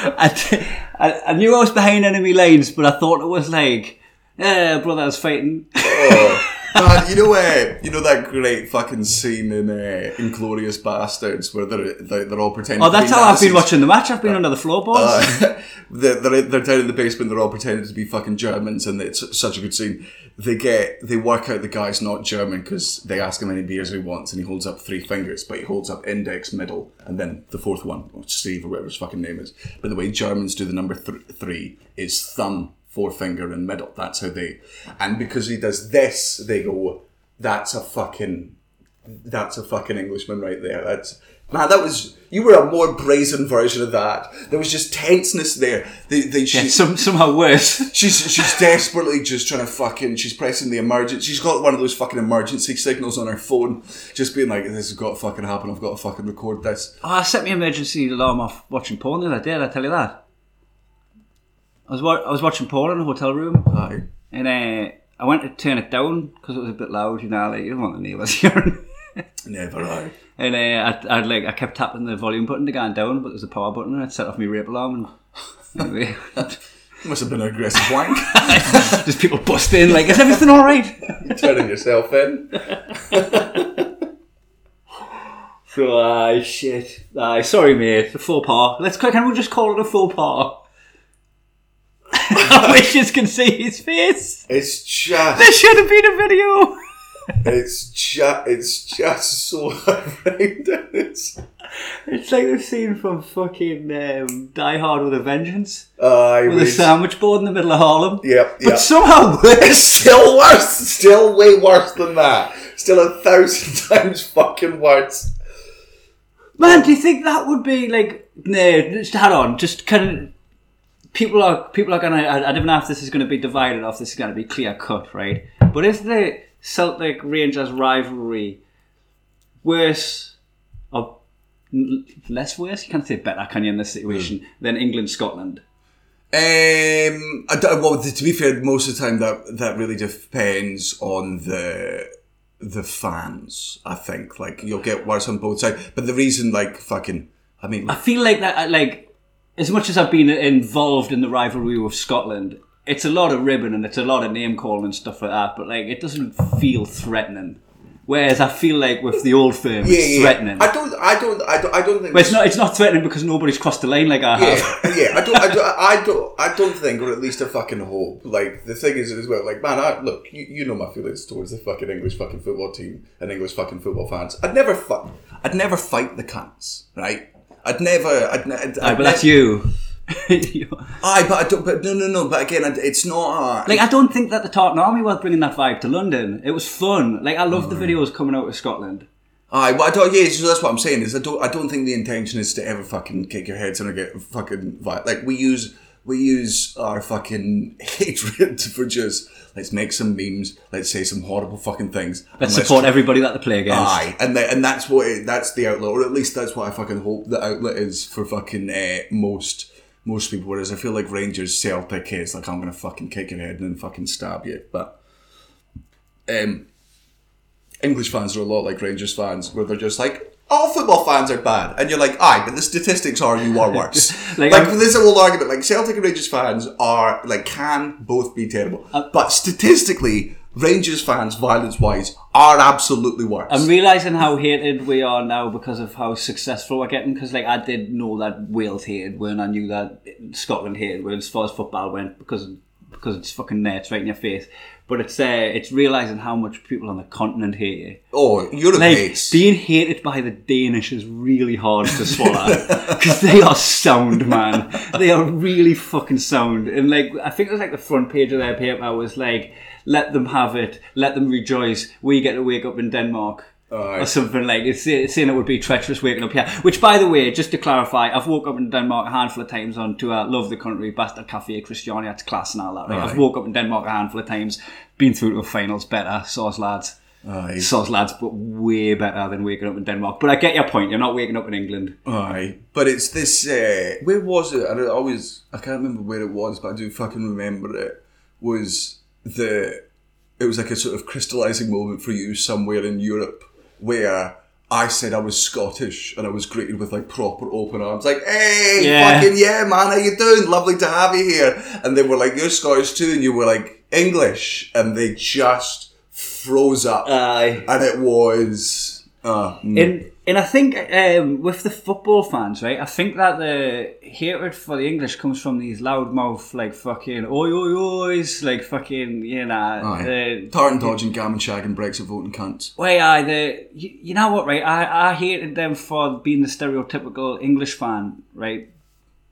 I, knew I was behind enemy lines, but I thought it was like, eh, brothers fighting. Oh, man, you know, uh, you know that great fucking scene in uh, Inglourious Basterds where they're they're, they're all pretending. Oh, to be that's how I've been watching the match. I've been under the floorboards. Uh, they're, they're, they're down in the basement. They're all pretending to be fucking Germans, and it's such a good scene. They get they work out the guy's not German because they ask him how many beers he wants, and he holds up three fingers, but he holds up index, middle, and then the fourth one, or Steve or whatever his fucking name is. But the way Germans do the number th- three is thumb, forefinger, and middle. That's how they. And because he does this, they go, "That's a fucking." That's a fucking Englishman right there. That's man. That was you were a more brazen version of that. There was just tenseness there. They, they, she, Yeah, some, somehow worse. She's she's desperately just trying to fucking. She's pressing the emergency. She's got one of those fucking emergency signals on her phone, just being like, "This has got to fucking happen. I've got to fucking record this." Oh, I set my emergency alarm off watching porn the other day. Did I tell you that? I was wa- I was watching porn in a hotel room, Aye. and uh, I went to turn it down because it was a bit loud. You know, like you don't want the neighbours hearing. Never aye. and uh, I, I like I kept tapping the volume button to go down, but there's a power button, and it set off my rape alarm. And anyway, Must have been an aggressive wank. just people bust in like, is everything all right? You're turning yourself in. So, aye, shit. Aye, sorry, mate. A faux pas. Let's can we just call it a faux pas? I wish you can see his face. It's just. There should have been a video. It's just. It's just so horrendous. It's like the scene from fucking um, Die Hard with a Vengeance, Aye. with a sandwich board in the middle of Harlem. Yep. But Yep. somehow It's still worse. Still way worse than that. Still a thousand times fucking worse. Man, do you think that would be like? No, just hold on. Just kind of. People are people are gonna. I, I don't know if this is going to be divided or if this is going to be clear cut, right? But is the Celtic Rangers rivalry worse or less worse? You can't say better, can you, in this situation than England Scotland? Um, I don't, well, to be fair, most of the time that that really depends on the the fans. I think like you'll get worse on both sides, but the reason, like fucking, I mean, I feel like that. Like as much as I've been involved in the rivalry with Scotland, it's a lot of ribbon and it's a lot of name calling and stuff like that. But like, it doesn't feel threatening. Whereas I feel like with the old firm, yeah, it's yeah. threatening. I don't, I don't, I don't, I don't think. but it's not. It's not threatening because nobody's crossed the line like I have. Yeah, yeah. I don't, I don't, I don't, I don't think, or at least I fucking hope. Like the thing is, as well. Like, man, I look, you, you know my feelings towards the fucking English fucking football team and English fucking football fans. I'd never fight. I'd never fight the cunts, right? I'd never. I'd, ne- I'd, I'd but that's you. Aye, but I don't. But no, no, no. But again, it's not. A, like I don't think that the Tartan Army was bringing that vibe to London. It was fun. Like I love the mm. videos coming out of Scotland. Aye, well, I don't. Yeah, so that's what I'm saying is I don't. I don't think the intention is to ever fucking kick your heads and get fucking like we use. We use our fucking hatred for just let's make some memes, let's say some horrible fucking things. Let's support try- everybody that they play against. Aye, and the, and that's what it, that's the outlet, or at least that's what I fucking hope the outlet is for fucking uh, most most people. Whereas I feel like Rangers Celtic is like I'm gonna fucking kick your head and then fucking stab you, but um, English fans are a lot like Rangers fans, where they're just like. All football fans are bad, and you're like, aye, but the statistics are you are worse. Like, like, there's a whole argument. Like Celtic and Rangers fans are like can both be terrible, Uh, but statistically, Rangers fans, violence wise, are absolutely worse. I'm realizing how hated we are now because of how successful we're getting. Because like I did know that Wales hated when I knew that Scotland hated when as far as football went because because it's fucking there, it's right in your face. But it's uh, it's realizing how much people on the continent hate you. Oh, Europe Like hates. being hated by the Danish is really hard to swallow because they are sound, man. They are really fucking sound. And like, I think it was like the front page of their paper was like, "Let them have it, let them rejoice. We get to wake up in Denmark." Aye. Or something like it's saying it would be treacherous waking up here. Which, by the way, just to clarify, I've woke up in Denmark a handful of times on to uh, Love the Country, Bastard Cafe, Christiania, it's class and all that. Right? I've woke up in Denmark a handful of times, been through to a finals, better, sauce lads. Aye. Sauce lads, but way better than waking up in Denmark. But I get your point. You're not waking up in England. Aye, but it's this. Uh, where was it? I I always I can't remember where it was, but I do fucking remember it. Was the it was like a sort of crystallizing moment for you somewhere in Europe where I said I was Scottish and I was greeted with like proper open arms, like, "Hey, Yeah. fucking yeah, man, how you doing? Lovely to have you here." And they were like, "You're Scottish too," and you were like, "English," and they just froze up, Aye. and it was. Uh, mm. And and I think um, with the football fans, right? I think that the hatred for the English comes from these loudmouth, like fucking oi oi oi's, like fucking you know, Aye. the, Tartan dodging, gammon shagging, Brexit voting cunts. Wait, I the you, you know what, right? I, I hated them for being the stereotypical English fan, right?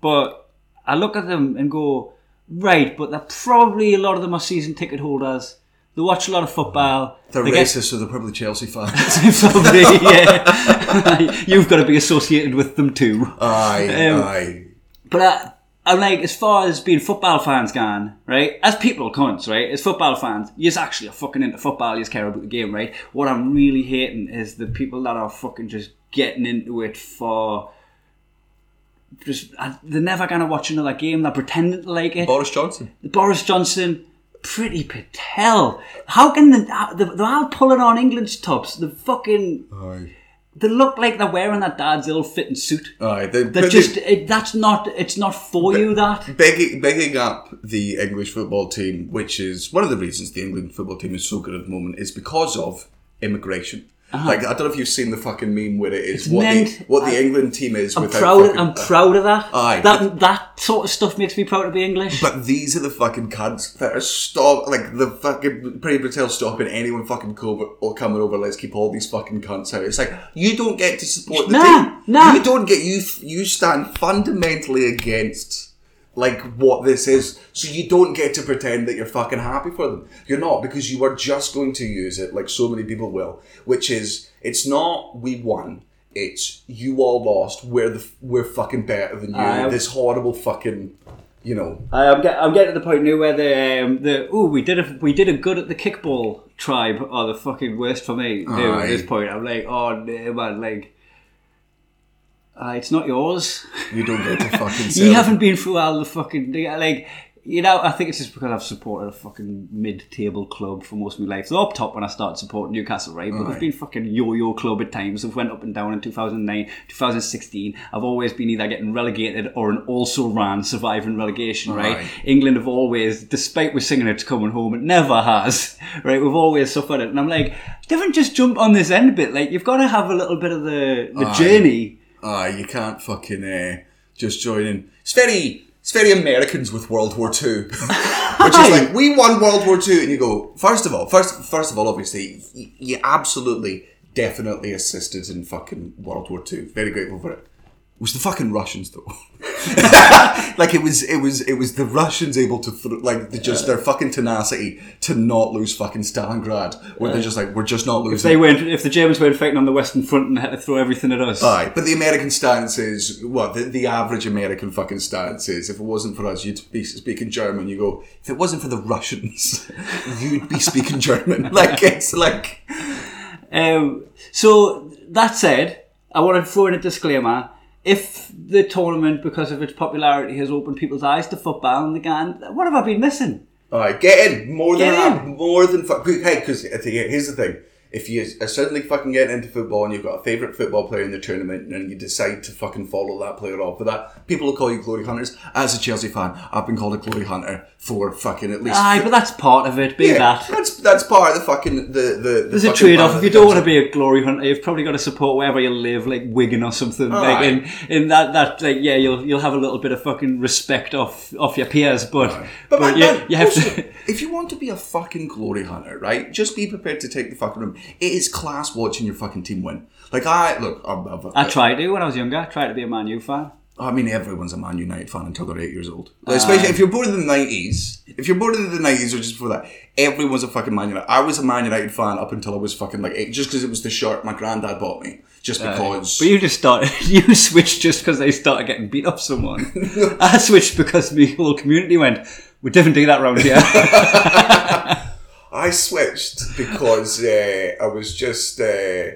But I look at them and go, right, but they're probably a lot of them are season ticket holders. They watch a lot of football. They're They get- racist, so they're probably Chelsea fans. Probably, yeah. You've got to be associated with them too. aye, Um, aye. But I, I'm like, as far as being football fans gone, right? As people cunts, right? As football fans, you're actually are fucking into football. You care about the game, right? What I'm really hating is the people that are fucking just getting into it for. Just they're never gonna watch another game. They're pretending to like it. Boris Johnson. Boris Johnson, Priti Patel. How can the, uh, the they're all pulling on England's tops? The fucking Aye. they look like they're wearing their dad's ill-fitting suit. Aye. They, That but just they- it, that's not it's not for you that Begging, begging up the English football team, which is one of the reasons the England football team is so good at the moment, is because of immigration. Like I don't know if you've seen the fucking meme where it is Uh-huh. It's what meant- the what the England team is. I'm without proud fucking- I'm proud of that Aye. that that sort of stuff makes me proud to be English But these are the fucking cunts that are stop like the fucking Priti Patel stopping anyone fucking cover or coming over. Let's keep all these fucking cunts out. It's like you don't get to support the Nah, team. nah. You don't get you. You stand fundamentally against like what this is. So you don't get to pretend that you're fucking happy for them. You're not because you are just going to use it like so many people will, which is it's not we won. It's you all lost. We're the we're fucking better than you. This horrible fucking, you know, I, I'm, get, I'm getting to the point now where the um, the oh we did a we did a good at the kickball tribe are the fucking worst for me now at this point I'm like oh man like uh, it's not yours You don't get to fucking you haven't been through all the fucking like you know I think it's just because I've supported a fucking mid-table club for most of my life. So up top when I started supporting Newcastle, right? But Aye. they've been fucking yo-yo club at times. I've went up and down in 2009, 2016. I've always been either getting relegated or an also ran surviving relegation, right? Aye. England have always, despite we're singing it's coming home, it never has, right? We've always suffered it, and I'm like, don't just jump on this end bit. Like you've got to have a little bit of the the Aye. journey. Aye, you can't fucking uh, just join in. It's very, it's very Americans with World War Two, which is like we won World War Two, and you go first of all, first, first of all, obviously, you, you absolutely, definitely assisted in fucking World War Two. Very grateful for it. It was the fucking Russians though. like it was, it was, it was the Russians able to th- like the, just their fucking tenacity to not lose fucking Stalingrad, where they're just like we're just not If losing. they weren't, if the Germans weren't fighting on the Western Front and had to throw everything at us, Aye, but the American stance is what the, the average American fucking stance is. If it wasn't for us, you'd be speaking German. You go. If it wasn't for the Russians, you'd be speaking German. Like it's like Um, so that said, I want to throw in a disclaimer. If the tournament, because of its popularity, has opened people's eyes to football and the gan, what have I been missing? All right, get in more than Get that, in. more than fuck. Hey, because here's the thing: if you are suddenly fucking getting into football and you've got a favourite football player in the tournament and you decide to fucking follow that player off with that, people will call you glory hunters. As a Chelsea fan, I've been called a glory hunter for fucking at least. Aye, but that's part of it. Be yeah, that. that's that's part of the fucking the the. the There's a trade off. If you don't want to be a glory hunter, you've probably got to support wherever you live, like Wigan or something. like Aye. in in that that like yeah, you'll you'll have a little bit of fucking respect off off your peers, but but, But, man, you, man, you have also, to. if you want to be a fucking glory hunter, right? Just be prepared to take the fucking room. It is class watching your fucking team win. Like I look, I'm, I'm, I tried to when I was younger. I tried to be a Man U fan. I mean, everyone's a Man United fan until they're eight years old. Uh, especially if you're born in the nineties. If you're born in the nineties or just before that, everyone's a fucking Man United. I was a Man United fan up until I was fucking like eight, just because it was the shirt my granddad bought me. Just uh, because. But you just started. You switched just because they started getting beat up someone. I switched because the whole community went. We didn't do that round here. I switched because uh, I was just uh,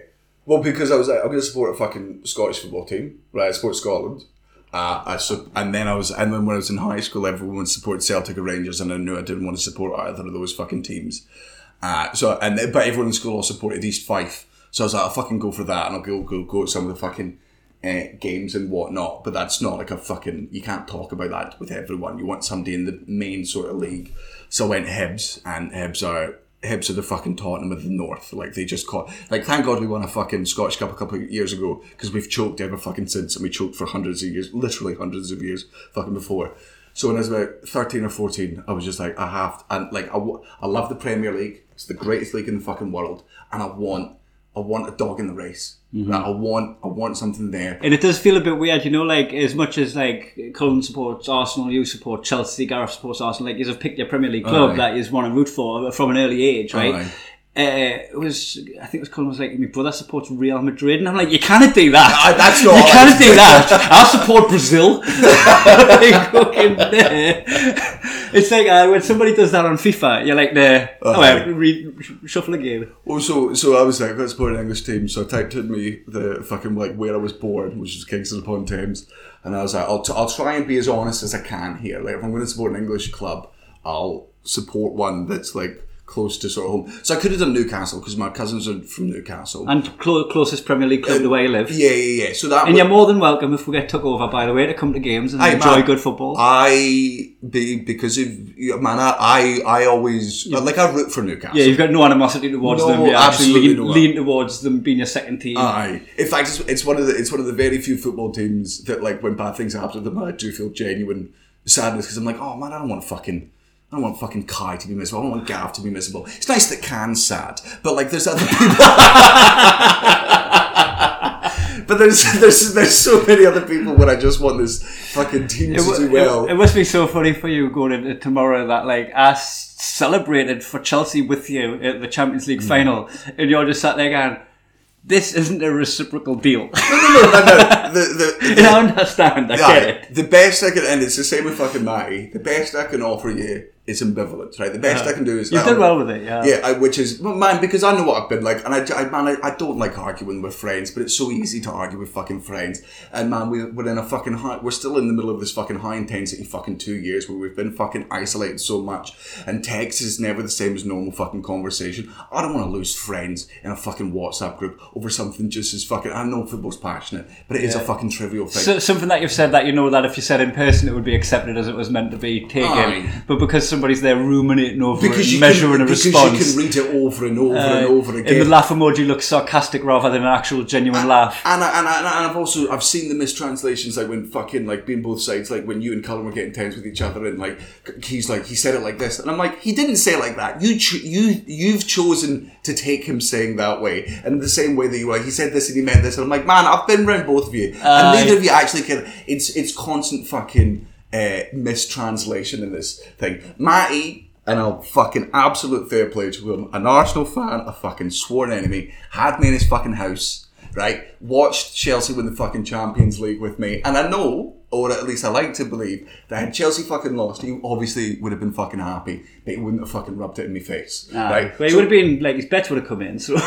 well because I was like I'm going to support a fucking Scottish football team, right? I support Scotland. Uh, I su- and then I was and then when I was in high school, everyone supported Celtic or Rangers, and I knew I didn't want to support either of those fucking teams. Uh, so and but everyone in school all supported East Fife, so I was like, I'll fucking go for that, and I'll go go go to some of the fucking uh, games and whatnot. But that's not like a fucking you can't talk about that with everyone. You want somebody in the main sort of league. So I went Hibs, and Hibs are Hibs are the fucking Tottenham of the North. Like they just caught. Like thank God we won a fucking Scottish Cup a couple of years ago because we've choked ever fucking since, and we choked for hundreds of years, literally hundreds of years, fucking before. So when I was about thirteen or fourteen, I was just like, I have, to, and like I, I love the Premier League. It's the greatest league in the fucking world, and I want, I want a dog in the race. Like, I want, I want something there. And it does feel a bit weird, you know, like as much as like Cullen supports Arsenal, you support Chelsea, Gareth supports Arsenal, like you've picked your Premier League club Aye. that you want to root for from an early age, right? Uh, it was, I think it was Cullen was like, my brother supports Real Madrid, and I'm like, you can't do that. Ah, that's not You all can't do that. I'll support Brazil. Like, fucking, it's like uh, when somebody does that on FIFA, you're like, the oh, well, re- shuffle again. Well, so so I was like, let's support an English team. So I typed in me the fucking like where I was born, which is Kingston upon Thames, and I was like, I'll, t- I'll try and be as honest as I can here. Like, if I'm going to support an English club, I'll support one that's like close to sort of home. So I could have done Newcastle because my cousins are from Newcastle. And clo- closest Premier League club to where you live. yeah, yeah, yeah. So that And would- you're more than welcome if we get took over, by the way, to come to games and Aye, enjoy man. good football. I be because of yeah, man, I I, I always like I root for Newcastle. yeah, you've got no animosity towards No, them. You actually absolutely lean, no. lean towards them being your second team. Aye. In fact, it's, it's one of the it's one of the very few football teams that like when bad things happen to them, I do feel genuine sadness because I'm like, oh man, I don't want to fucking. I don't want fucking Kai to be miserable. I don't want Gav to be miserable. It's nice that Can's sad, but like there's other people. but there's there's there's so many other people where I just want this fucking team to It, do well. it, it must be so funny for you going into tomorrow that like I s- celebrated for Chelsea with you at the Champions Mm. League final, and you're just sat there going, "This isn't a reciprocal deal." no, no, no, no. The, the, and I understand. I get it. The best I can, and it's the same with fucking Matty. The best I can offer you is ambivalence, right? The best I can do is You've done well with it, yeah. Yeah, I, which is well, man, because I know what I've been like, and I, I man, I, I don't like arguing with friends, but it's so easy to argue with fucking friends. And man, we, we're in a fucking high, we're still in the middle of this fucking high intensity fucking two years where we've been fucking isolated so much, and text is never the same as normal fucking conversation. I don't want to lose friends in a fucking WhatsApp group over something just as fucking. I know football's passionate, but it is a fucking trivial thing. So, something that you've said that you know that if you said in person it would be accepted as it was meant to be taken, Aye. but because somebody's there ruminating over because it, measuring can, a because response, you can read it over and over uh, and over and again. the laugh emoji looks sarcastic rather than an actual genuine laugh. And, I, and, I, and I've also I've seen the mistranslations like when fucking like being both sides like when you and Colin were getting tense with each other and like he's like he said it like this. And I'm like he didn't say it like that. You ch- you you've chosen to take him saying that way. And the same way that you were like he said this and he meant this. And I'm like man I've been around both of you. Aye. and neither of you actually can it's it's constant fucking uh, mistranslation in this thing Matty and I'll fucking absolute fair play to him. An Arsenal fan, a fucking sworn enemy, had me in his fucking house, right? Watched Chelsea win the fucking Champions League with me, and I know, or at least I like to believe, that had Chelsea fucking lost, he obviously would have been fucking happy, but he wouldn't have fucking rubbed it in my face, right? Well, he So- would have been like his bets would have come in. So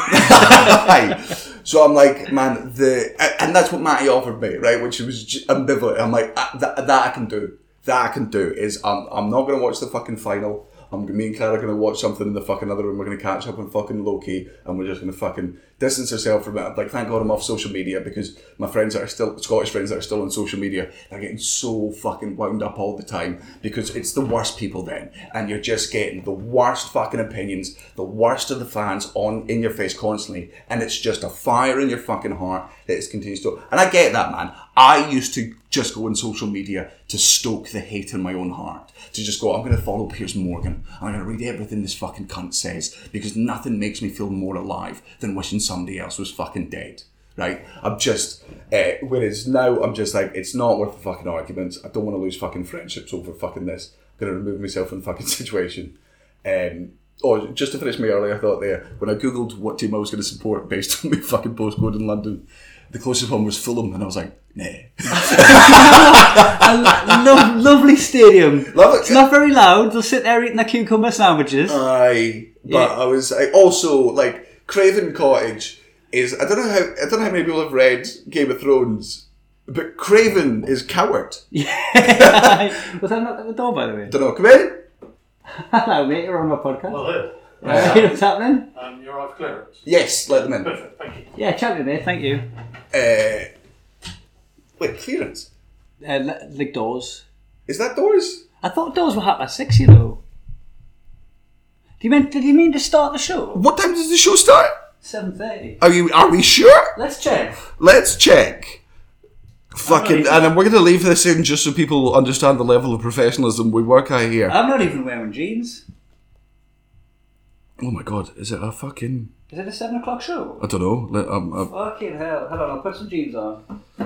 Right. So I'm like, man, the and that's what Matty offered me, right? Which was ambivalent. I'm like, ah, that, that I can do. That I can do is I'm, I'm not going to watch the fucking final. I'm me and Cara are gonna watch something in the fucking other room. We're gonna catch up on fucking Loki, and we're just gonna fucking distance ourselves from it. Like, thank God I'm off social media because my friends that are still Scottish friends that are still on social media, they're getting so fucking wound up all the time because it's the worst people then, and you're just getting the worst fucking opinions, the worst of the fans on in your face constantly, and it's just a fire in your fucking heart that it continues to. And I get that, man. I used to just go on social media to stoke the hate in my own heart. To just go, I'm going to follow Piers Morgan. I'm going to read everything this fucking cunt says because nothing makes me feel more alive than wishing somebody else was fucking dead. Right? I'm just, uh, whereas now I'm just like, it's not worth the fucking arguments. I don't want to lose fucking friendships over fucking this. I'm going to remove myself from the fucking situation. Um, oh, just to finish my earlier I thought there, when I googled what team I was going to support based on my fucking postcode in London, the closest one was Fulham, and I was like, nah. Lo- lovely stadium. Love it. It's not very loud. They'll sit there eating their cucumber sandwiches. I, but Yeah. I was I also like Craven Cottage is I don't know how I don't know how many people have read Game of Thrones, but Craven is coward. Yeah. Was that not at the door, by the way? Don't know. Come in. Hello, mate. You're on my podcast. Well, here. Uh, what's happening? Um, you're off clearance. Yes, let them in. Perfect, thank you. Yeah, chat with me. Thank you. Uh, wait, clearance. Uh, li- like doors. Is that doors? I thought doors were half past six. You know. Do you mean? Did you mean to start the show? What time does the show start? Seven thirty. Are you? Are we sure? Let's check. Let's check. Fucking, and then we're going to leave this in just so people understand the level of professionalism we work at here. I'm not even wearing jeans. Oh my god, is it a fucking? Is it a seven o'clock show? I don't know. Let, um, Fucking hell. Hold on, I'll put some jeans on.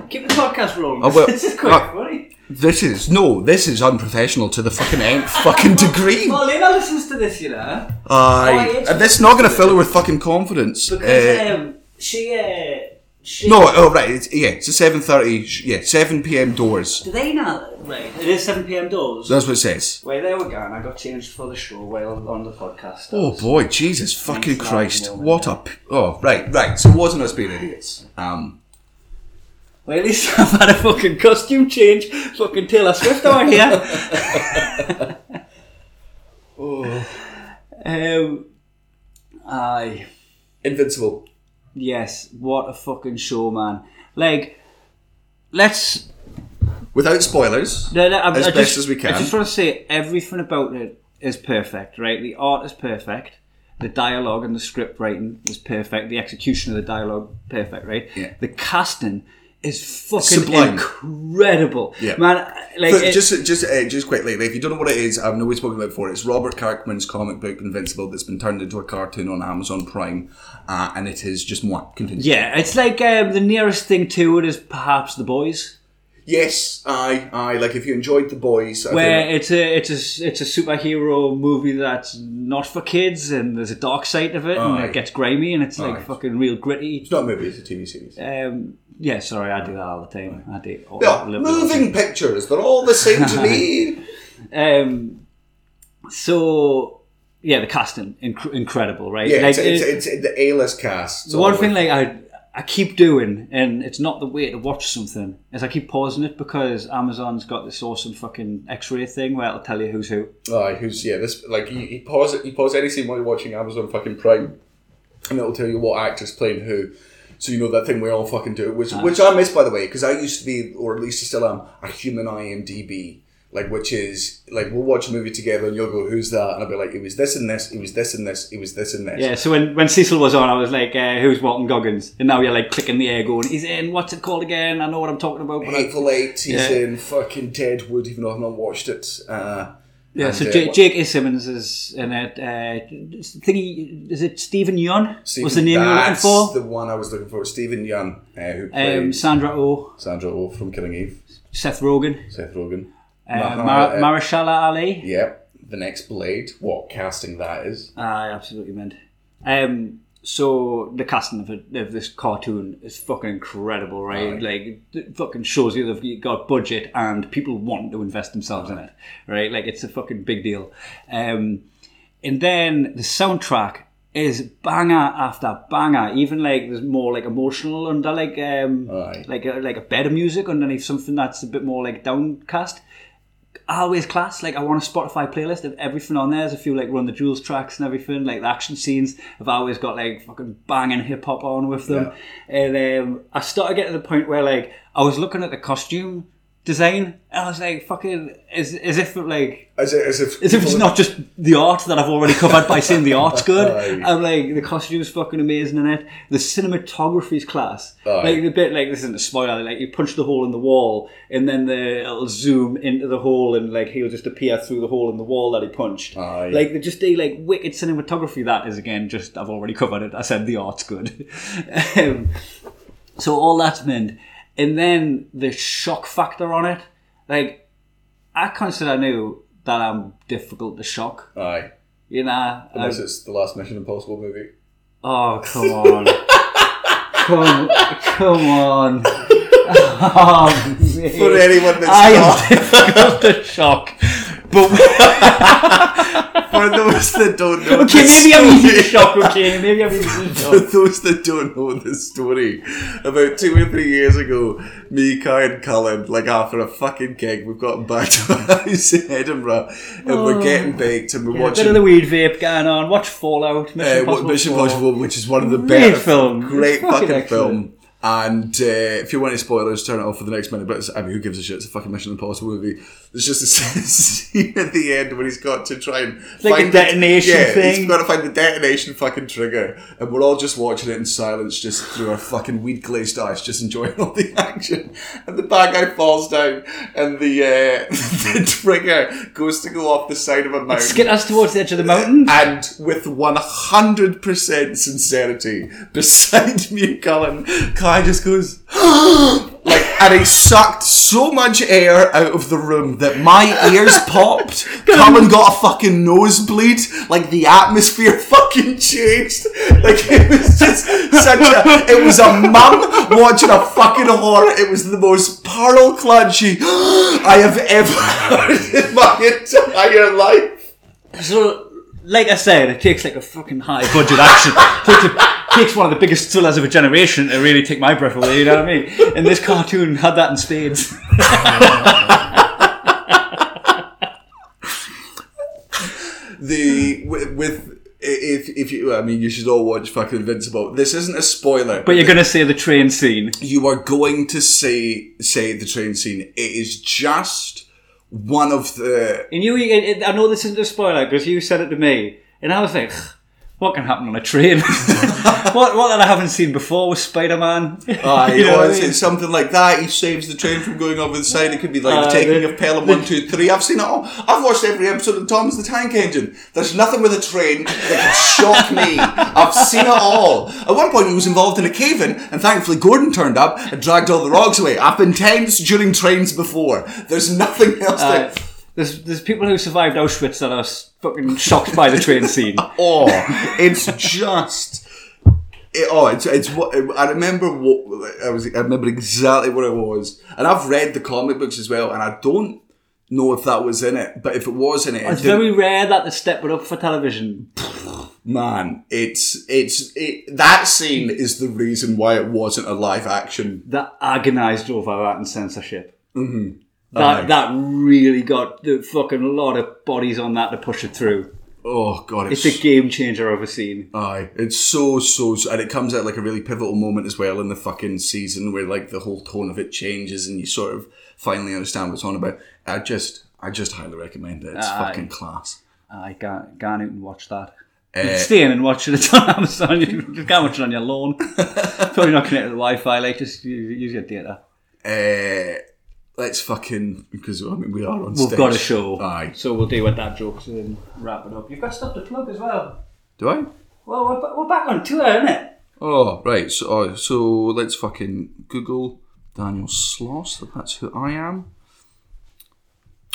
Keep the podcast rolling. I will. this is quite Uh, funny. This is no. This is unprofessional to the fucking nth fucking degree. Well, Lena listens to this, you know. Aye, it's- and this is not going to fill her with fucking confidence. Because Uh, um, she, uh, she. no, oh right, it's, yeah, it's a seven thirty. Yeah, seven p.m. doors. Do they know? Right. It is 7 pm doors. That's what it says. Wait, there we go. And I got changed for the show while on the podcast. Oh boy, Jesus fucking Christ! What a p- oh right, right. So it wasn't us being idiots. Um, Well, at least I've had a fucking costume change. Fucking Taylor Swift over here. Oh, um, aye. Invincible. Yes, what a fucking show, man. Like, let's. Without spoilers, No, no, I, as I best just, as we can. I just want to say everything about it is perfect, right? The art is perfect. The dialogue and the script writing is perfect. The execution of the dialogue, perfect, right? Yeah. The casting is fucking Sublime. incredible. Yeah. Man, like, But it- just just uh, just quickly, if you don't know what it is, I've know we've spoken about it before. It's Robert Kirkman's comic book Invincible that's been turned into a cartoon on Amazon Prime, uh, and it is just more continue. yeah, it's like um, the nearest thing to it is perhaps The Boys. Yes, aye, aye. Like if you enjoyed the boys, I where it's a it's a it's a superhero movie that's not for kids and there's a dark side of it and Aye. it gets grimy and it's like Aye. fucking real gritty. it's not a movie; it's a TV series. Um, yeah, sorry, I do that all the time. I do. all- Yeah, a little bit all the moving pictures. They're all the same to me. Um, so yeah, the casting inc- incredible, right? Yeah, like, it's, it's, it's, the A-list cast. the one thing like I I keep doing, and it's not the way to watch something, is I keep pausing it because Amazon's got this awesome fucking X-ray thing where it'll tell you who's who. Aye, who's yeah? This like you, you pause it. You pause any scene while you're watching Amazon fucking Prime, and it'll tell you what actor's playing who. So you know that thing we all fucking do, which which I miss by the way, because I used to be, or at least I still am, a human IMDb. Like which is like we'll watch a movie together and you'll go, "Who's that?" And I'll be like, "It was this and this. It was this and this. It was this and this." Yeah, so when, when Cecil was on, I was like, uh, who's Walton Goggins? And now you're like clicking the air going, he's in, what's it called again? I know what I'm talking about. Hateful Eight. He's Yeah. in fucking Deadwood, even though I've not watched it. Uh, yeah, and, so uh, J.K. Simmons is in it. Uh, thingy, is it Steven Yeun? Stephen- was the name you were looking for? the one I was looking for. Steven Yeun, uh, who played Um, Sandra Oh, Sandra Oh from Killing Eve. Seth Rogen, Seth Rogen. uh, Mar- uh, Mahershala Ali. Yep, the next Blade. What casting that is? I absolutely meant. Um, so the casting of, it, of this cartoon is fucking incredible, right? Aye. Like, it fucking shows you they've got budget and people want to invest themselves in it, right? Like, it's a fucking big deal. Um, and then the soundtrack is banger after banger. Even like there's more like emotional under like um Aye. like a, like a better music underneath something that's a bit more like downcast. Always class. Like I want a Spotify playlist of everything on there. There's a few like Run the Jewels tracks and everything. Like the action scenes I've always got like fucking banging hip hop on with them. And um, I started getting to the point where like I was looking at the costume design and I was like, fucking, as, as if like As, if- as if as if it's not just the art that I've already covered by saying the art's good. Aye. I'm like, the costume's fucking amazing in it. The cinematography's class. Aye. Like the bit, like this isn't a spoiler. Like you punch the hole in the wall, and then the it'll zoom into the hole, and like he'll just appear through the hole in the wall that he punched. Aye. Like they just do like wicked cinematography. That is again just I've already covered it. I said the art's good. um, so all that's meant, and then the shock factor on it, like I consider now that I'm difficult to shock. Aye. You know, Unless I- it's the last Mission Impossible movie. oh come on, come, come on. Oh. For anyone that's I not, am difficult to shock. But for those that don't know, okay, maybe I'm easy to shock. Okay, maybe I'm easy to For those that don't know the story, about two or three years ago, me, Kai, and Cullen, like after a fucking gig, we've got back to our house in Edinburgh, and we're getting baked, and we're Oh. Yeah, a bit of the weed vape going on. Watch Fallout. Mission uh, Impossible. Mission Impossible, which is one of the Great better film. great fucking fucking film. And uh, if you want any spoilers, turn it off for the next minute. But it's, I mean, who gives a shit? It's a fucking Mission Impossible movie. There's just a scene at the end when he's got to try and like find a detonation yeah, thing. He's got to find the detonation fucking trigger, and we're all just watching it in silence, just through our fucking weed glazed eyes, just enjoying all the action. And the bad guy falls down, and the uh, the trigger goes to go off the side of a mountain. Skid us towards the edge of the mountain. And with 100% sincerity, beside me and Cullen, Kai just goes, like, and he sucked so much air out of the room that my ears popped. Cullen got a fucking nosebleed. Like, the atmosphere fucking changed. Like, it was just such a, it was a mum watching a fucking horror. It was the most pearl clutchy I have ever heard in my entire life. So, like I said, it takes like a fucking high budget action. takes, a, takes one of the biggest thrillers of a generation to really take my breath away. You know what I mean? And this cartoon had that in spades. the with, with if if you I mean you should all watch fucking Invincible. This isn't a spoiler, But you're gonna say the train scene. you are going to say say the train scene. It is just one of the And you, I know this isn't a spoiler because you said it to me, and I was like, "What can happen on a train? what what that I haven't seen before with Spider Man? Aye, You know or I it's, mean? it's something like that. He saves the train from going over the side. It could be like Uh, the taking the- of Pelham one, two, three. I've seen it all. I've watched every episode of Thomas the Tank Engine. There's nothing with a train that can shock me. I've seen it all. At one point, he was involved in a cave in, and thankfully, Gordon turned up and dragged all the rocks away. I've been tense during trains before. There's nothing else Uh, that. There's there's people who survived Auschwitz that are fucking shocked by the train scene. Oh, it's just. It, oh, it's it's what I remember. What I was, I remember exactly what it was, and I've read the comic books as well, and I don't know if that was in it, but if it was in it, it It's very rare that they step it up for television. man, it's it's it, that scene is the reason why it wasn't a live action. That agonised over that and censorship. Mm-hmm. That that really got the fucking lot of bodies on that to push it through. Oh god, It's a game changer of a scene. Aye, it's so, so so, and it comes at like a really pivotal moment as well in the fucking season where like the whole tone of it changes and you sort of finally understand what's on about. I just, I just highly recommend it. It's Aye. fucking class. I can't, can't out and watch that. Uh, Stay in and watch it. It's on Amazon. You just can't watch it on your lawn. Probably not connected to the Wi-Fi. Like just use use your data. uh, let's fucking because I mean we are on. We've stage. got a show, Aye, so we'll do with that jokes and then wrap it up. You've got stuff to plug as well. do I? Well, we're, we're back on tour, isn't it? Oh right, so oh, so let's fucking Google Daniel Sloss. That's who I am.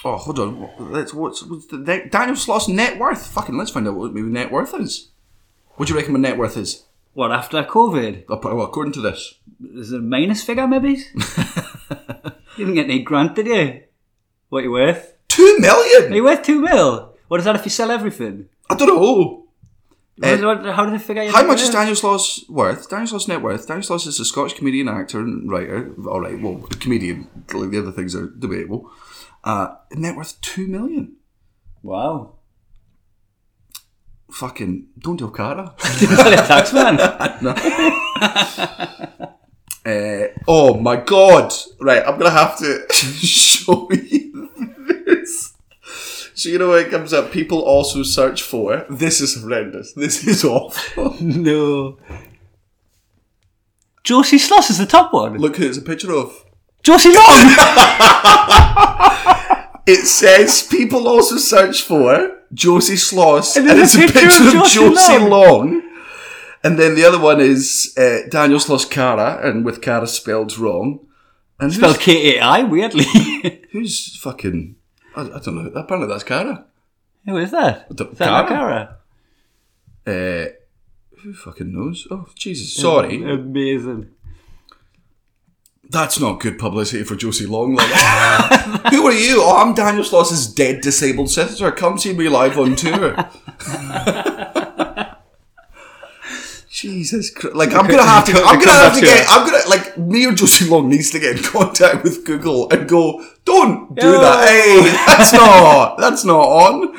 Oh, hold on. Let's what's, what's the net, Daniel Sloss net worth? Fucking let's find out what maybe net worth is. What do you reckon my net worth is? What after COVID? Well, according to this, Is it a minus figure, maybe? you didn't get any grant, did you? What are you worth? Two million? Are you worth two mil? What is that if you sell everything? I don't know. What is- what- how did they figure? your How much is? Daniel Sloss worth? Daniel Sloss net worth. Daniel Sloss is a Scottish comedian, actor, and writer. All right, well, comedian. Like the other things are debatable. Uh, net worth two million. Wow. Fucking don't do Cara. tax man. Uh, oh my god! Right, I'm gonna have to show you this. So you know when it comes up, people also search for. This is horrendous. This is awful. no. Josie Sloss is the top one. Look who it's a picture of. Josie Long! It says people also search for Josie Sloss, And and, it's a picture of Josie Josie Long. Long. And then the other one is uh, Daniel Sloss Cara, and with Cara spelled wrong. And Spelled K A I, weirdly. who's fucking? I, I don't know. Apparently that's Cara. Who is that? Is that Cara? Cara? Uh, who fucking knows? Oh Jesus! Sorry, Amazing. that's not good publicity for Josie Long. Like, who are you? Oh, I'm Daniel Sloss's dead disabled sister. Come see me live on tour. Jesus Christ! Like I'm gonna have to. I'm gonna have to get. I'm gonna like me or Josie Long needs to get in contact with Google and go. Don't do Yo. that. Hey, that's not. That's not on.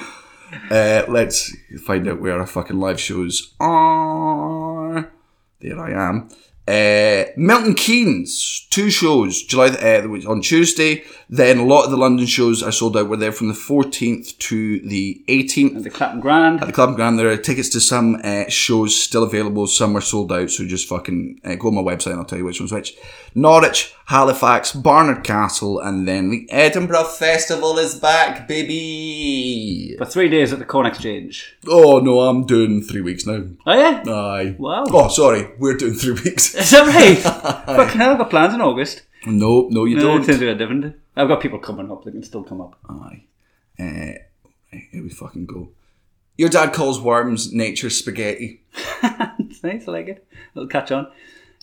Uh, let's find out where our fucking live shows are. There I am. Uh, Milton Keynes, two shows, July the, uh, on Tuesday. Then a lot of the London shows are sold out. We're there from the 14th to the 18th. At The Clapham Grand. At the Clapham Grand, there are tickets to some uh, shows still available. Some are sold out, so just fucking uh, go on my website and I'll tell you which one's which. Norwich, Halifax, Barnard Castle, and then the Edinburgh Festival is back, baby. For three days at the Corn Exchange. Oh no, I'm doing three weeks now. Oh, yeah? Aye. Wow. Oh, sorry, we're doing three weeks. Is that right? Fucking hell, I've got plans in August. no, no, you No, don't. it's a different. I've got people coming up. They can still come up. Aye. Uh, here we fucking go. Your dad calls worms nature spaghetti. It's nice. I like it. It'll catch on.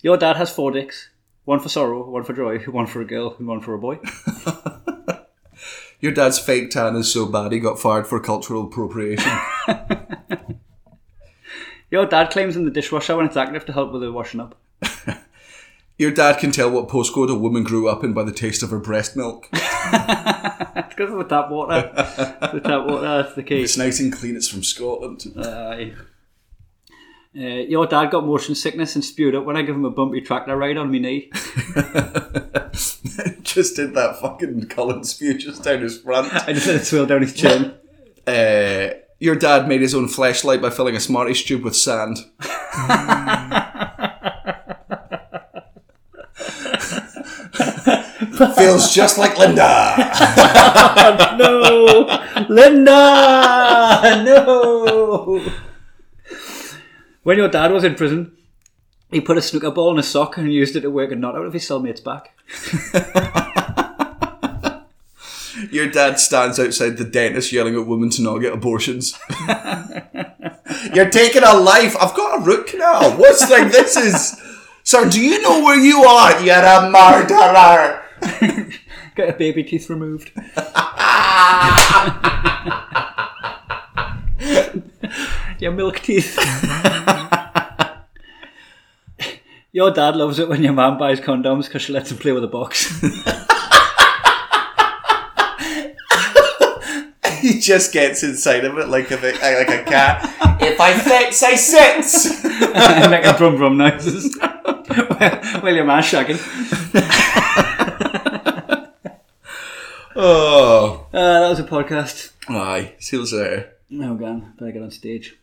Your dad has four dicks. One for sorrow, one for joy, one for a girl, and one for a boy. Your dad's fake tan is so bad he got fired for cultural appropriation. Your dad claims in the dishwasher when it's active to help with the washing up. Your dad can tell what postcode a woman grew up in by the taste of her breast milk. It's because of the tap water. the tap water, that's the case. It's nice and clean, it's from Scotland. Aye. Uh, your dad got motion sickness and spewed up when I give him a bumpy tractor ride on me knee. just did that fucking Cullen spew just down his front. I just let it swirl down his chin. Uh, your dad made his own flashlight by filling a Smarties tube with sand. Feels just like Linda. No! Linda! No! When your dad was in prison, he put a snooker ball in a sock and used it to work a knot out of his cellmate's back. Your dad stands outside the dentist yelling at women to not get abortions. You're taking a life. I've got a root canal. What's like this is. Sir, do you know where you are? You're a murderer. Get a baby teeth removed. your milk teeth. your dad loves it when your mum buys condoms because she lets him play with a box. He just gets inside of it like a like a cat. if I fix, I sits. and make a brum brum noises while your man's shagging. Oh, Uh, that was a podcast. aye. See you later. Now, oh, God, better get on stage.